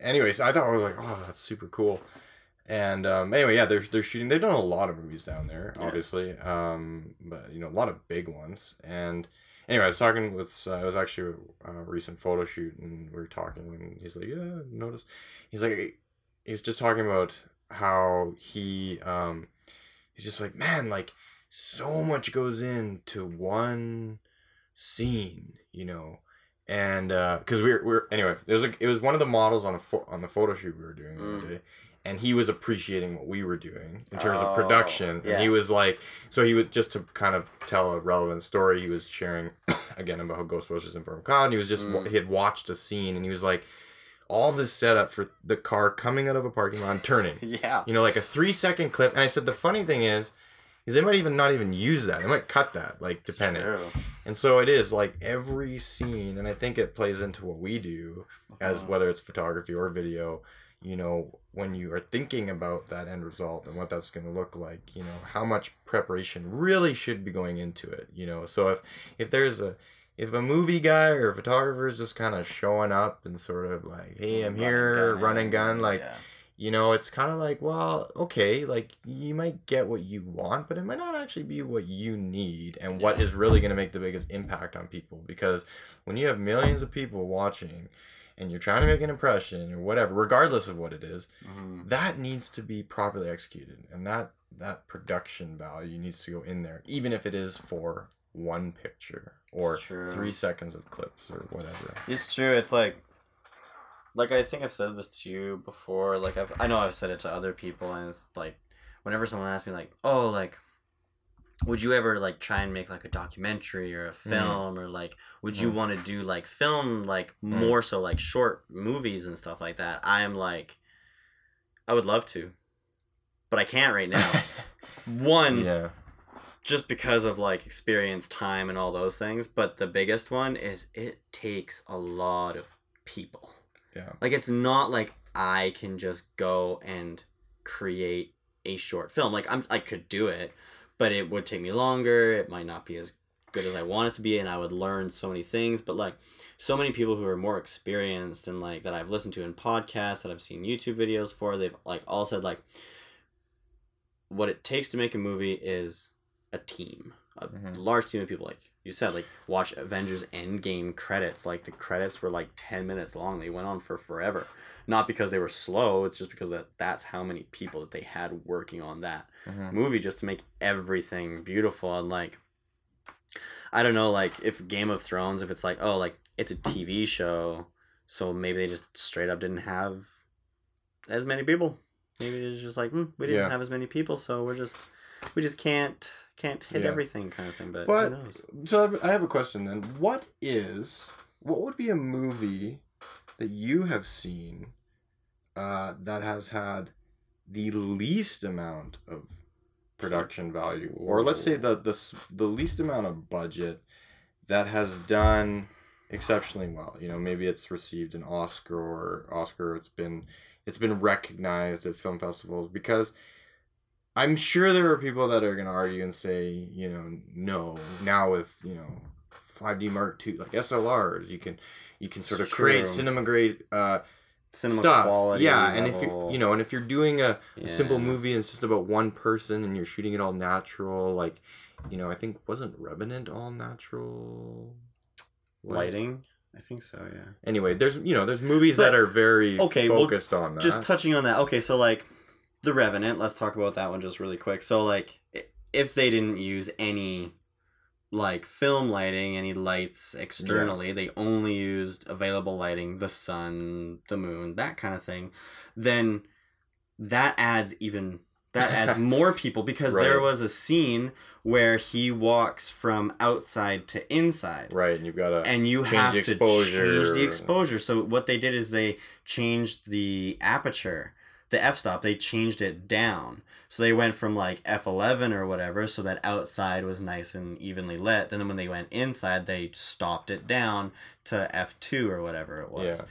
anyways, I thought I was like, oh, that's super cool. And um, anyway, yeah, they're they're shooting. They've done a lot of movies down there, Yeah. obviously. Um, but you know, a lot of big ones. And anyway, I was talking with. Uh, it was actually a, a recent photo shoot, and we were talking, and he's like, yeah, notice. He's like, he's just talking about how he um, he's just like, man, like so much goes into one scene, you know, and because we're we're anyway, it was like it was one of the models on a fo- on the photo shoot we were doing the Mm. other day, and he was appreciating what we were doing in terms Oh, of production, yeah. and he was like, so he was just to kind of tell a relevant story. He was sharing again about how Ghostbusters in Fort McLeod, and he was just Mm. he had watched a scene, and he was like. All this setup for the car coming out of a parking lot and turning yeah. you know, like a three second clip. And I said the funny thing is, is they might even not even use that. They might cut that, like depending. And so it is like every scene, and I think it plays into what we do as Uh-huh. whether it's photography or video. You know, when you are thinking about that end result and what that's going to look like, you know, how much preparation really should be going into it. You know, so if if there's a if a movie guy or a photographer is just kind of showing up and sort of like, hey, I'm Run and here, gun, run and gun, like Yeah. You know it's kind of like well okay like you might get what you want but it might not actually be what you need and what is really going to make the biggest impact on people because when you have millions of people watching and you're trying to make an impression or whatever regardless of what it is Mhm. that needs to be properly executed and that that production value needs to go in there even if it is for one picture or three seconds of clips or whatever It's true. It's like, like I think I've said this to you before. Like I've, I know I've said it to other people, and it's like, whenever someone asks me, like, oh, like, would you ever like try and make like a documentary or a film, or like, would you Mm. want to do like film, like more so like short movies and stuff like that? I am like, I would love to, but I can't right now. One, yeah just because of like experience, time, and all those things. But the biggest one is it takes a lot of people. Yeah Like it's not like I can just go and create a short film. Like I'm I could do it, but it would take me longer. It might not be as good as I want it to be and I would learn so many things, but like so many people who are more experienced and like that I've listened to in podcasts that I've seen YouTube videos for, they've like all said like what it takes to make a movie is a team a Mhm. large team of people like you said like watch avengers endgame credits like the credits were like 10 minutes long they went on for forever not because they were slow it's just because that that's how many people that they had working on that Mhm. movie just to make everything beautiful and like I don't know like if Game of Thrones if it's like oh like it's a TV show so maybe they just straight up didn't have as many people maybe it's just like hmm, we didn't Yeah. have as many people so we're just we just can't can't hit Yeah. everything kind of thing but, But- who knows So I have- a question then. What is what would be a movie that you have seen uh, that has had the least amount of production value, or let's say the the the least amount of budget that has done exceptionally well. You know, maybe it's received an Oscar or Oscar. It's been it's been recognized at film festivals because I'm sure there are people that are going to argue and say, you know, no. Now with you know, 5D Mark II, like SLRs, you can you can sort of create cinema grade uh, cinema stuff. quality yeah, and if you you know, and if you're doing a, a simple movie and it's just about one person and you're shooting it all natural, like, you know, I think wasn't Revenant all natural Like- lighting I think so yeah Anyway, there's you know there's movies But- that are very okay, well, focused on that. just touching on that okay so like the revenant let's talk about that one just really quick so like if they didn't use any like film lighting any lights externally they only used available lighting the sun the moon that kind of thing then that adds even that adds more people because there was a scene where he walks from outside to inside right, and you've got to and you change have to exposure. change the exposure. So what they did is they changed the aperture, the f stop. They changed it down. So they went from like f eleven or whatever, so that outside was nice and evenly lit. Then when they went inside, they stopped it down to f two or whatever it was. Yeah.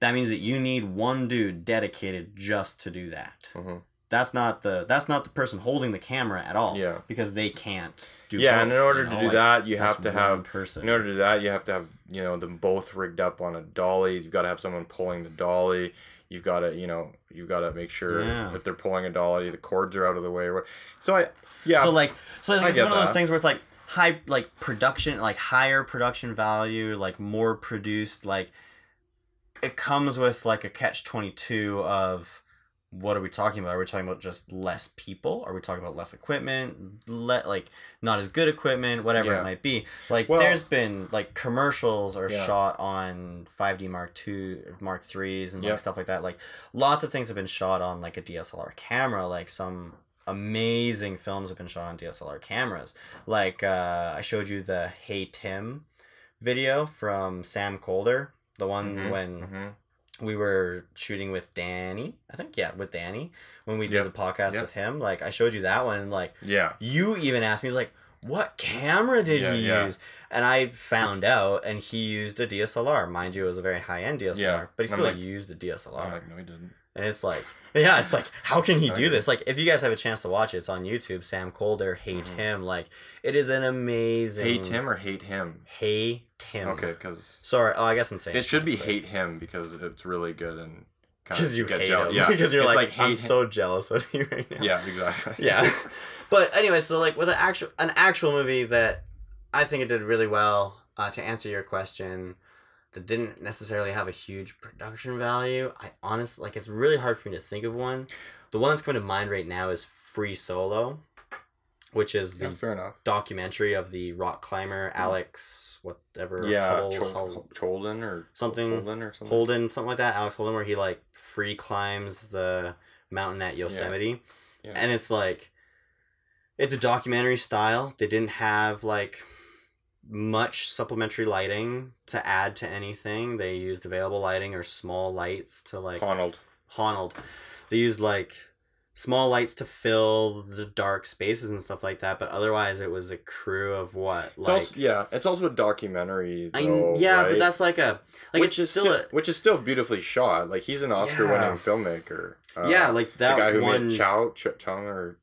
That means that you need one dude dedicated just to do that. Mhm. That's not the that's not the person holding the camera at all. Yeah. Because they can't do. yeah, and in order to know, do like, that, you have to have person. In order to do that, you have to have you know them both rigged up on a dolly. You've got to have someone pulling the dolly. You've got to you know you've got to make sure Yeah. if they're pulling a dolly, the cords are out of the way. Or what. So I yeah So like, so like, it's one of those that. things where it's like high, like production, like higher production value, like more produced. Like, it comes with like a catch twenty two of what are we talking about? Are we talking about just less people? Are we talking about less equipment? Let like not as good equipment, whatever Yeah. it might be. Like Well- there's been like commercials are Yeah. shot on 5D Mark two, Mark threes, and like Yeah. stuff like that. Like lots of things have been shot on like a DSLR camera. Like some amazing films have been shot on DSLR cameras. Like uh, I showed you the Hey Tim video from Sam Kolder, the one Mhm, when mhm. We were shooting with Danny. I think yeah, with Danny when we did Yeah. the podcast Yeah. with him. Like I showed you that one, and like yeah you even asked me like, what camera did Yeah, he yeah. use? And I found out, and he used a DSLR. Mind you, it was a very high end DSLR, Yeah. but he still like- used a DSLR. like, no, he didn't. And it's like, yeah, it's like, how can he do this? Like, if you guys have a chance to watch it, it's on YouTube. Sam Kolder, Hate Mhm. Him. Like, it is an amazing. Hate him or hate him? Hate him. Okay, because Sorry. Oh, I guess I'm saying it should be but- hate him because it's really good and Because you get hate jealous. him. Yeah, because you're It's like, I'm him. so jealous of you right now. Yeah, exactly. yeah. But anyway, so like with an actual an actual movie that I think it did really well. Uh, to answer your question, that didn't necessarily have a huge production value. I honestly like it's really hard for me to think of one. The one that's coming to mind right now is Free Solo, which is the yeah, fair enough. documentary of the rock climber hmm. Alex whatever Yeah, Hol- Chol- Cholden or Something- Holden or something. Holden something like that Alex Holden where he like free climbs the mountain at Yosemite Yeah. and it's like it's a documentary style they didn't have like much supplementary lighting to add to anything they used available lighting or small lights to like Honnold. Honnold. They used like small lights to fill the dark spaces and stuff like that, but otherwise it was a crew of what It's like also, yeah, it's also a documentary. I, Though, yeah, but that's like a like which it's is still, still, a which is still beautifully shot. Like he's an Oscar-winning Yeah. filmmaker. Uh, yeah, like that the guy who one made Chow Ch- Chung or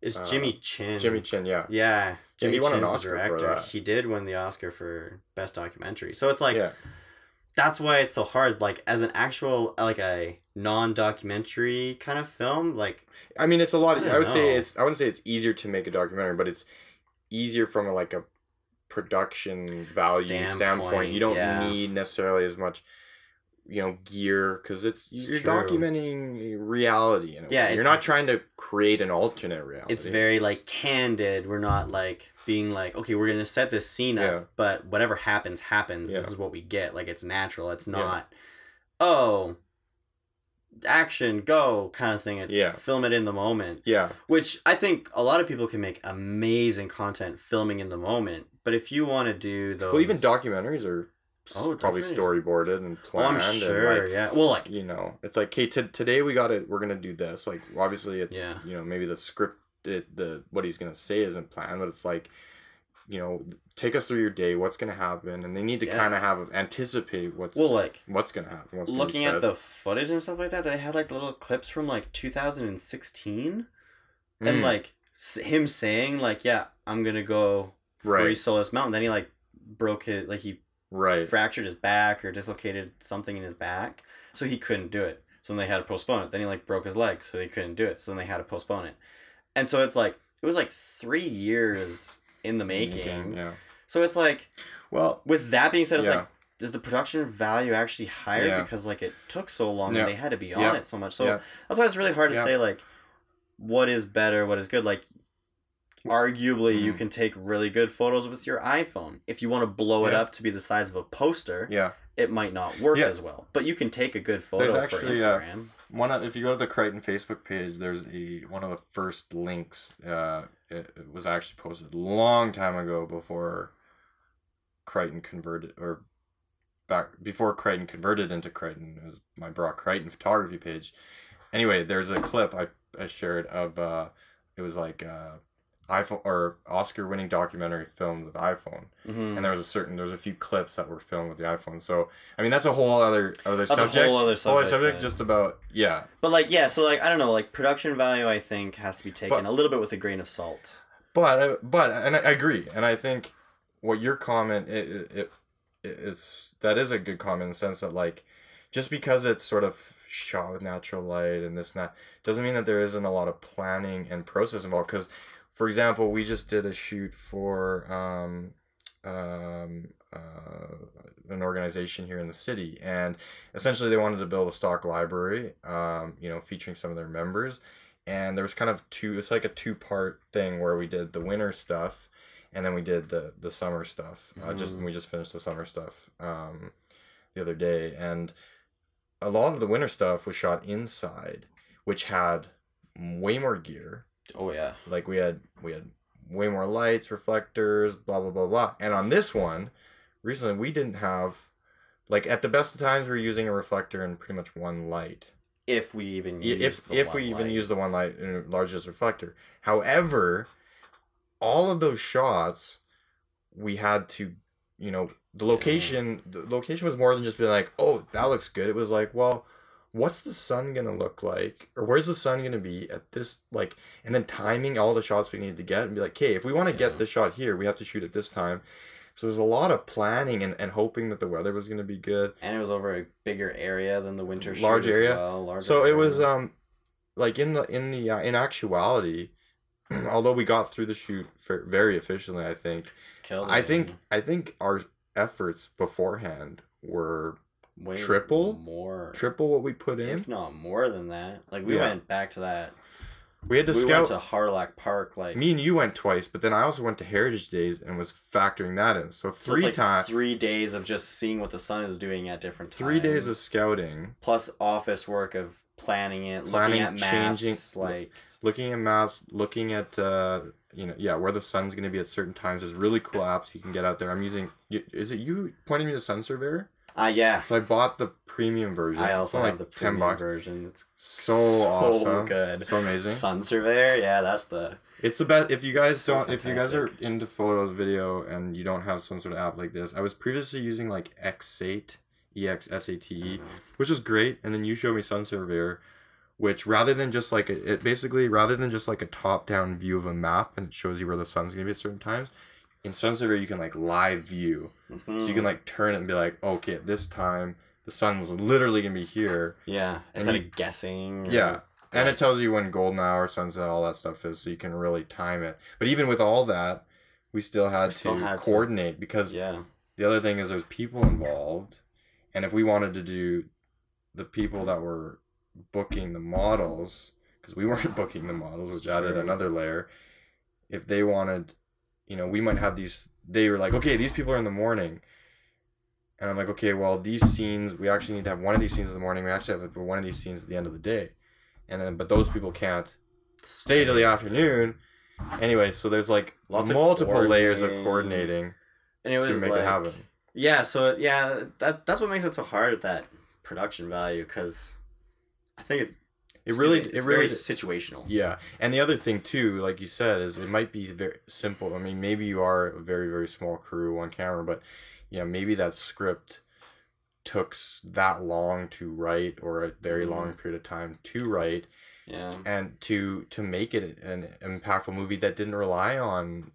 is uh, Jimmy Chin. Jimmy Chin. Yeah, Yeah, Yeah, Jimmy he won an Oscar for that. He did win the Oscar for best documentary. So it's like yeah, that's why it's so hard. Like as an actual like a non-documentary kind of film, like I mean, it's a lot. I I, would say it's. I wouldn't say it's easier to make a documentary, but it's easier from a, like a production value standpoint. Standpoint, You don't yeah. need necessarily as much, you know, gear because it's, It's you're true. documenting reality. In a Yeah, you're not trying to create an alternate reality. it's very like candid. We're not like being like, okay, we're gonna set this scene up, Yeah. but whatever happens, happens. This is what we get. Like it's natural. It's Yeah. not, oh, action, go kind of thing. It's Yeah. film it in the moment. yeah, Which I think a lot of people can make amazing content filming in the moment. But if you want to do those, well, even documentaries are Oh, probably documentaries. storyboarded and oh, planned. I'm and, sure, like, yeah. Well, like you know it's like okay t- today we got it we're gonna do this like obviously it's Yeah. you know maybe the script it, the what he's gonna say isn't planned but it's like you know take us through your day what's gonna happen and they need to Yeah. kind of have anticipate what's well, like what's gonna happen what's gonna looking at the footage and stuff like that, they had like little clips from like 2016, Mm, and like him saying like, "Yeah, I'm gonna go free right solo this mountain." Then he like broke it, like he right fractured his back or dislocated something in his back, so he couldn't do it. So then they had to postpone it. Then he like broke his leg, so he couldn't do it. So then they had to postpone it. And so it's like it was like three years in the making. yeah So it's like well with that being said, it's yeah like does the production value actually higher Yeah. because like it took so long Yeah. and they had to be on it so much. So that's why it's really hard to say like what is better, what is good. Like arguably you Mhm. can take really good photos with your iPhone. If you want to blow it up to be the size of a poster, yeah it might not work Yeah. as well. But you can take a good photo There's for actually, uh, Instagram. one of, if you go to the Crichton Facebook page, there's a one of the first links. Uh, it, it was actually posted a long time ago before Crichton converted or back before Crichton converted into Crichton. It was my Brock Crichton photography page. Anyway, there's a clip I, I shared of uh, it was like uh, iPhone or Oscar winning documentary filmed with iPhone, Mhm. and there was a certain there was a few clips that were filmed with the iPhone. So I mean that's a whole other other That's subject. a whole other Whole subject. other subject just about yeah But like yeah, so like I don't know, like production value I think has to be taken But- a little bit with a grain of salt. But uh, but and I I agree, and I think what your comment it, it, it it's that is a good comment in the sense that like just because it's sort of shot with natural light and this and that doesn't mean that there isn't a lot of planning and process involved. Because for example, we just did a shoot for um um uh, an organization here in the city and essentially they wanted to build a stock library um you know featuring some of their members. And there was kind of two it's like a two part thing where we did the winter stuff and then we did the the summer stuff. Uh, just Mhm. we just finished the summer stuff um the other day. And a lot of the winter stuff was shot inside which had way more gear Oh yeah. like we had we had way more lights reflectors blah blah blah blah and on this one recently we didn't have like at the best of times we were using a reflector and pretty much one light If we even use if the if one we even use the one light and large as reflector. However, all of those shots we had to, you know, the location the location was more than just being like, "Oh, that looks good." It was like, "Well, what's the sun going to look like or where's the sun going to be at this like and then timing all the shots we needed to get and be like, "Okay, if we want to Yeah. get this shot here, we have to shoot at this time." So there's a lot of planning and, and hoping that the weather was going to be good. and it was over a bigger area than the winter Large as area. well, larger so it was um like in the in the uh, in actuality although we got through the shoot very efficiently i think Killed i think i think our efforts beforehand were Way triple? more triple what we put in if not more than that. Like we Yeah. went back to that. we had to we scout went to Hawrelak Park like me and you went twice but then i also went to heritage days and was factoring that in so so three like times Three days of just seeing what the sun is doing at different times. three days of scouting plus office work of planning it, Planning, looking at maps, changing- like looking at maps looking at uh you know yeah where the sun's going to be at certain times there's really cool apps you can get out there i'm using is it you pointing me to sun surveyor ah yeah. So I bought the premium version. I also have the ten premium version. It's So, awesome, So good. so amazing. Sun Surveyor, yeah, that's the It's the best. If you guys So don't, if you guys are into photos, video, and you don't have some sort of app like this, I was previously using like Xsate, E X S A T E, which was great. And then you showed me Sun Surveyor, which rather than just like a, it basically rather than just like a top down view of a map and it shows you where the sun's gonna be at certain times. In Sun Surveyor, you can like live view, Mhm. so you can like turn it and be like, okay, at this time the sun's literally gonna be here. yeah, and instead you- of guessing. or- Yeah. And Right. it tells you when golden hour, sunset, all that stuff is, so you can really time it. But even with all that, we still had We still to had to- coordinate because Yeah. the other thing is there's people involved and if we wanted to do the people that were booking the models because we weren't booking the models which added another layer if they wanted you know we might have these they were like okay these people are in the morning. And i'm like okay well these scenes we actually need to have one of these scenes in the morning. We actually have one of these scenes at the end of the day. And then but those people can't stay till the afternoon. Anyway so there's like Lots of multiple layers of coordinating. coordinating And it was to make like, it happen. Yeah, so yeah, that that's what makes it so hard at that production value because I think it's it really it very really situational. Yeah, and the other thing too, like you said, is it might be very simple. I mean, maybe you are a very very small crew on camera, but yeah, maybe that script took that long to write or a very Mhm. long period of time to write Yeah. and to to make it an impactful movie that didn't rely on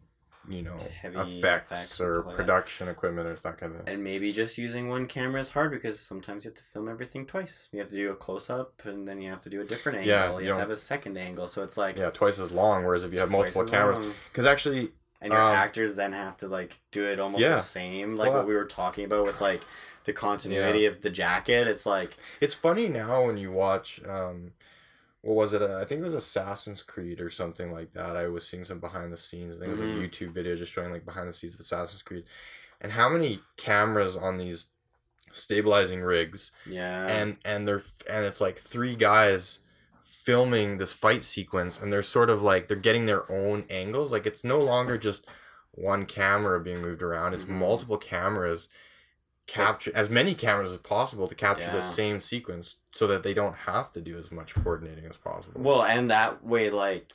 you know Heavy effects, effects or stuff like that. production equipment or that kind of thing. And maybe just using one camera is hard because sometimes you have to film everything twice. You have to do a close up and then you have to do a different angle. Yeah, you, you have to have a second angle. So it's like Yeah, twice as long. Whereas if you have multiple cameras, because actually, And your um, actors then have to like do it almost Yeah. the same, like Well, what we were talking about with like the continuity of the jacket. It's like It's funny now when you watch, um, what was it? I think it was Assassin's Creed or something like that. I was seeing some behind the scenes. I think it was a YouTube video just showing like behind the scenes of Assassin's Creed, and how many cameras on these stabilizing rigs, yeah, and and they're and it's like three guys filming this fight sequence, and they're sort of like they're getting their own angles. Like it's no longer just one camera being moved around; it's Mhm. multiple cameras capture as many cameras as possible to capture Yeah. the same sequence so that they don't have to do as much coordinating as possible. Well, and that way, like,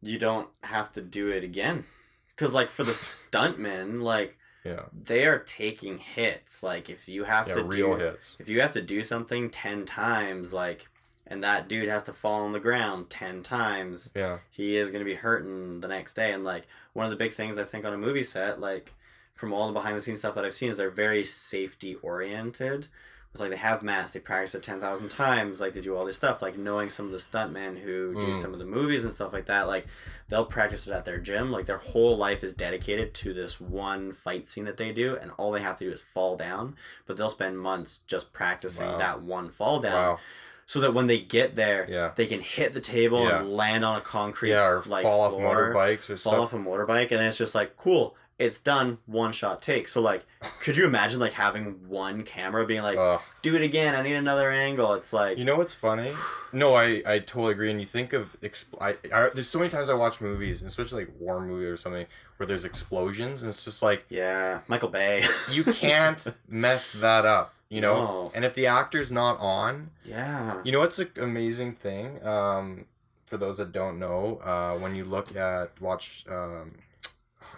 you don't have to do it again. Because, like, for the stuntmen, like, yeah, they are taking hits. Like, if you have yeah, to real do, hits. if you have to do something 10 times, like, and that dude has to fall on the ground 10 times, Yeah, he is going to be hurting the next day. And, like, one of the big things I think on a movie set, like, from all the behind the scenes stuff that I've seen, is they're very safety oriented. It's like they have masks, they practice it 10,000 times, like they do all this stuff, like knowing some of the stuntmen who do Mm. some of the movies and stuff like that, like they'll practice it at their gym. Like their whole life is dedicated to this one fight scene that they do, and all they have to do is fall down. But they'll spend months just practicing Wow. that one fall down wow, so that when they get there, yeah, they can hit the table Yeah. and land on a concrete yeah, or like fall off floor, motorbikes or fall stuff. off a motorbike, and then it's just like cool. It's done, one shot take. So like, could you imagine like having one camera being like, Ugh. do it again? I need another angle. It's like, You know what's funny? No, I, I totally agree. And you think of expl- I, I there's so many times I watch movies, especially like war movies or something, where there's explosions, and it's just like yeah, Michael Bay. you can't mess that up, you know. No. And if the actor's not on, yeah. you know what's an amazing thing? Um, for those that don't know, uh, when you look at watch, um,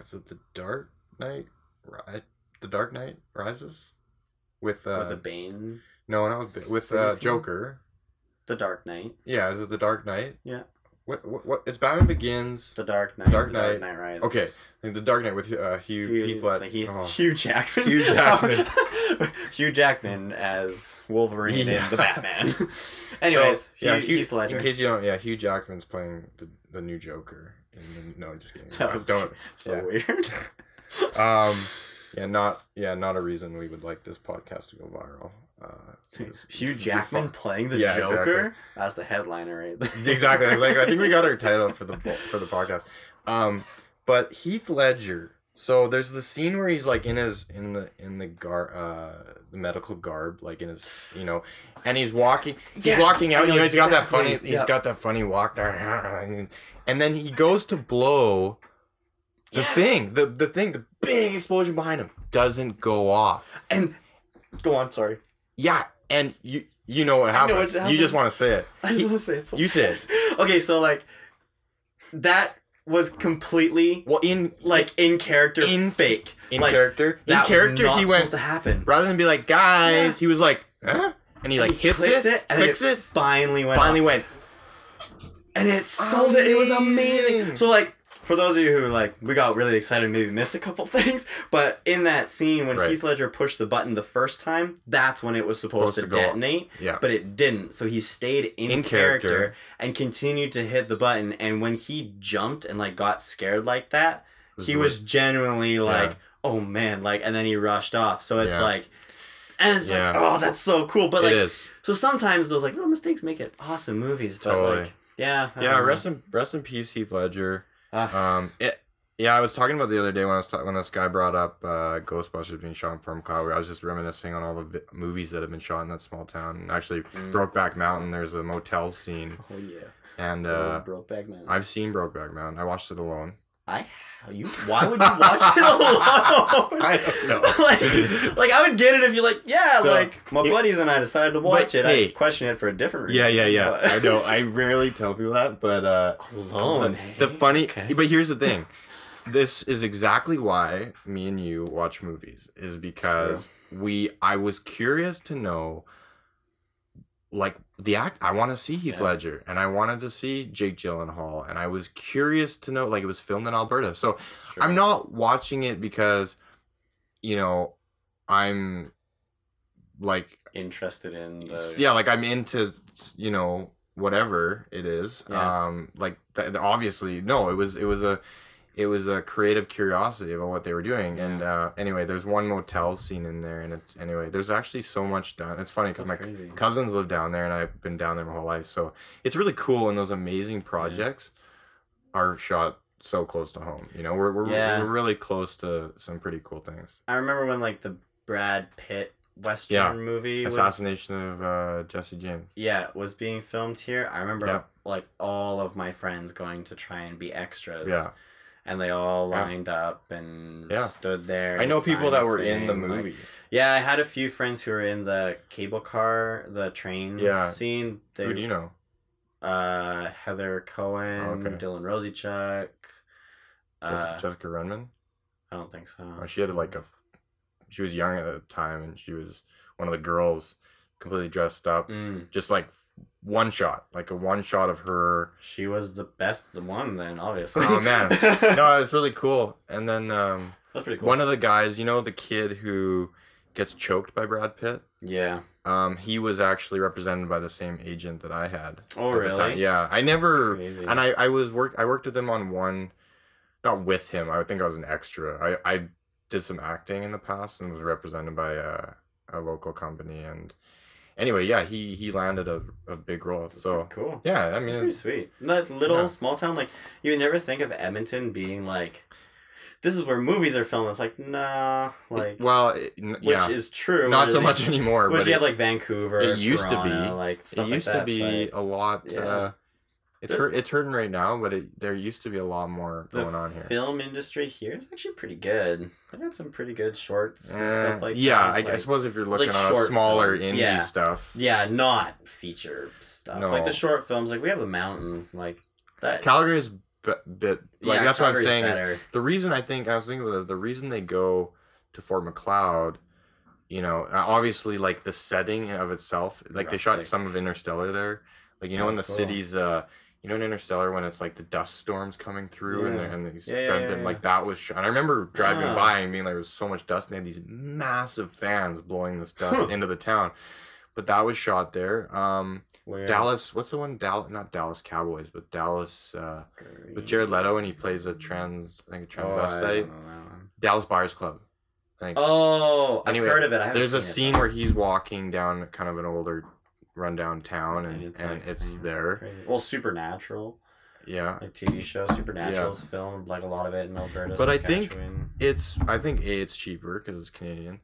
is it the Dark Knight? Ri- The Dark Knight Rises, with uh, with the Bane, no, not with with uh. Joker. the Dark Knight, Yeah, is it the Dark Knight? Yeah. What what, what it's Batman Begins. the Dark Knight, Dark the Dark Knight. Knight Rises. Okay, the Dark Knight with uh, Hugh Hugh, Heath like Heath- Oh. Hugh Jackman. Hugh Jackman. Hugh Jackman as Wolverine Yeah. in the Batman. Anyways, So, yeah, Hugh, Hugh, Heath Ledger. In case you don't, yeah, Hugh Jackman's playing the, the new Joker. The, no, just kidding. Don't. so yeah. weird. Um, yeah, not yeah, not a reason we would like this podcast to go viral. Uh, Hugh Jackman playing the Yeah, Joker. That's the headliner, right? there. exactly. I like, I think we got our title for the for the podcast. Um, but Heath Ledger. So there's the scene where he's like in his in the in the gar uh the medical garb, like in his you know, and he's walking. He's Yes, walking out. You know, he's got that funny. He's Yeah. got that funny walk there, and then he goes to blow. The Yeah. thing, the the thing, the big explosion behind him doesn't go off. And go on, sorry. Yeah, and you you know what I know what You just want to say it. I just want to say it. So you said okay, so like that was completely Well, in like in character, In- fake. in like, character, in That was character, he supposed went to happen. rather than be like, guys, Yeah. he was like, huh? And he like And he hits clicks it, and clicks then it, Finally went. finally went. and it sold it. It was amazing. Amazing. So like for those of you who like we got really excited, and maybe missed a couple things, but in that scene when Right. Heath Ledger pushed the button the first time, that's when it was supposed, Supposed to, to detonate. Yeah. But it didn't. So he stayed in, In character, character. and continued to hit the button. And when he jumped and like got scared like that, Was he was genuinely like, Yeah. oh man, like, and then he rushed off. So it's Yeah. like, and it's Yeah. like, oh, that's so cool. But like, so sometimes those like little mistakes make it awesome movies. But Totally. like, yeah, I Yeah, rest in rest in peace, Heath Ledger. Ah. Um, it, yeah, I was talking about the other day when I was ta- when this guy brought up uh, Ghostbusters being shot in Fort McLeod. I was just reminiscing on all the vi- movies that have been shot in that small town. And actually, Mm. Brokeback Mountain. There's a motel scene, Oh yeah. and Uh, uh, Brokeback Mountain. I've seen Brokeback Mountain. I watched it alone. I you why would you watch it alone? I don't know. like, like I would get it if you're like, yeah, So, like my it- buddies and I decided to watch it. hey. I question it for a different reason. Yeah, yeah, yeah. but- I know. I rarely tell people that, but uh, alone. the, the funny. Okay. But here's the thing. This is exactly why me and you watch movies. Is because we. I was curious to know. Like the act, I want to see Heath Yeah. Ledger, and I wanted to see Jake Gyllenhaal, and I was curious to know. Like it was filmed in Alberta, so I'm not watching it because, you know, I'm like interested in the yeah like i'm into you know whatever it is Yeah. um like th- obviously no it was it was a it was a creative curiosity about what they were doing and uh anyway there's one motel scene in there and it's anyway there's actually so much done it's funny because my crazy. cousins live down there and i've been down there my whole life so it's really cool when those amazing projects are shot so close to home you know we're, we're, Yeah. we're really close to some pretty cool things I remember when like the Brad Pitt Western Yeah. movie was assassination of uh jesse james yeah was being filmed here. I remember Yeah. like all of my friends going to try and be extras. yeah And they all Yeah. lined up and Yeah. stood there. i know people that were in the thing, like- movie Yeah, I had a few friends who were in the cable car, the train Yeah. scene. They, who do you know Uh, Heather Cohen, Oh, okay. Dylan Rosiechuck. Uh, Jessica Renman. I don't think so. Uh, she had like a, she was young at the time, and she was one of the girls, completely dressed up, Mm, just like one shot, like a one shot of her. she was the best one then, obviously. Oh, man. No, it's really cool. And then um, that's pretty cool. one of the guys, you know, the kid who gets choked by Brad Pitt. yeah. Um, he was actually represented by the same agent that I had. Oh, at the time. really? Yeah, I never. And I, I was work I worked with him on one not with him. I think I was an extra. I, I did some acting in the past and was represented by a, a local company and anyway, yeah, he he landed a, a big role. So cool. yeah, I That's mean pretty sweet. That little Yeah. small town, like you would never think of Edmonton being like, this is where movies are filmed. It's like nah, like well, it, n- which is true. not so really. much anymore. Which but you it, have like Vancouver. it used to be. Toronto, like it used like to be but a lot. yeah. Uh, it's The- hurt. It's hurting right now, but it, there used to be a lot more going on here. film industry here is actually pretty good. They got some pretty good shorts and Eh, stuff like that. yeah, that. I, I like- suppose if you're looking like at a smaller films, indie yeah. stuff, Yeah, not feature stuff. No. Like the short films, like we have the mountains, like that. Calgary's bit, bit like yeah, that's what I'm saying is the reason I think I was thinking about this, the reason they go to Fort McLeod, you know, uh, obviously like the setting of itself, like they shot some of Interstellar there, like you know Oh, in the cool. cities, uh, you know in Interstellar when it's like the dust storms coming through and Yeah. they're and these Yeah, yeah, driving- yeah, yeah. like that was shot. And I remember driving Ah. by and being like, there was so much dust and they had these massive fans blowing this dust into the town. But that was shot there. Um, Where- Dallas, what's the one? Dallas, not Dallas Cowboys, but Dallas. Uh, with Jared Leto and he plays a trans, I think a Oh, transvestite. don't know that one. Dallas Buyers Club. Oh, I've Anyway, heard of it. I haven't There's a scene it, where he's walking down kind of an older, rundown town, though. and, it's, and like, it's there. crazy- Well, Supernatural, Yeah, like TV show. Supernatural's filmed like a lot of it in Alberta. But I think- it's. I think a it's cheaper because it's Canadian.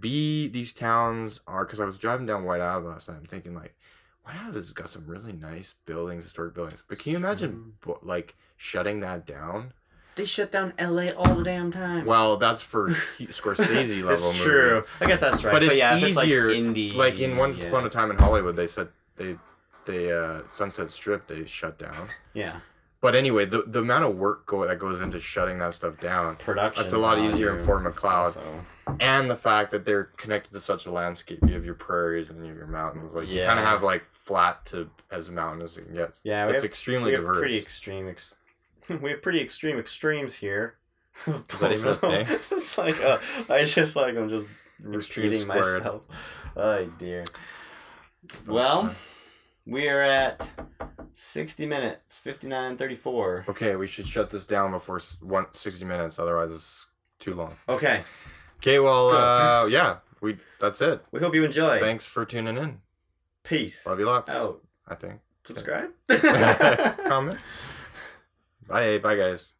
B these towns are because I was driving down Whyte Ave last night. I'm thinking like, Whyte Ave has got some really nice buildings, historic buildings. But can you imagine bu- like shutting that down? They shut down L.A. all the damn time. Well, that's for Scorsese level it's movies. true. I guess that's right. But it's yeah, if it's easier, like indie. like in Once yeah. Upon a Time in Hollywood, they said they they uh, Sunset Strip they shut down. Yeah, But anyway, the the amount of work go, that goes into shutting that stuff down, production. That's a lot easier in value Fort McLeod. also. and the fact that they're connected to such a landscape, you have your prairies and you have your mountains. Like you kind of have like flat to as mountain as it gets. Yeah, it's extremely we have diverse. pretty extreme. Ex- we have pretty extreme extremes here. That even a it's like uh, I just like I'm just Extreme repeating myself. Oh dear. Well, we are at 60 minutes, 59 34. Okay, we should shut this down before one, 60 minutes, otherwise it's too long. Okay. Okay, well, uh, yeah, we that's it. We hope you enjoy. Thanks for tuning in. Peace. Love you lots. Out. I think. Subscribe. Comment. Bye, bye, guys.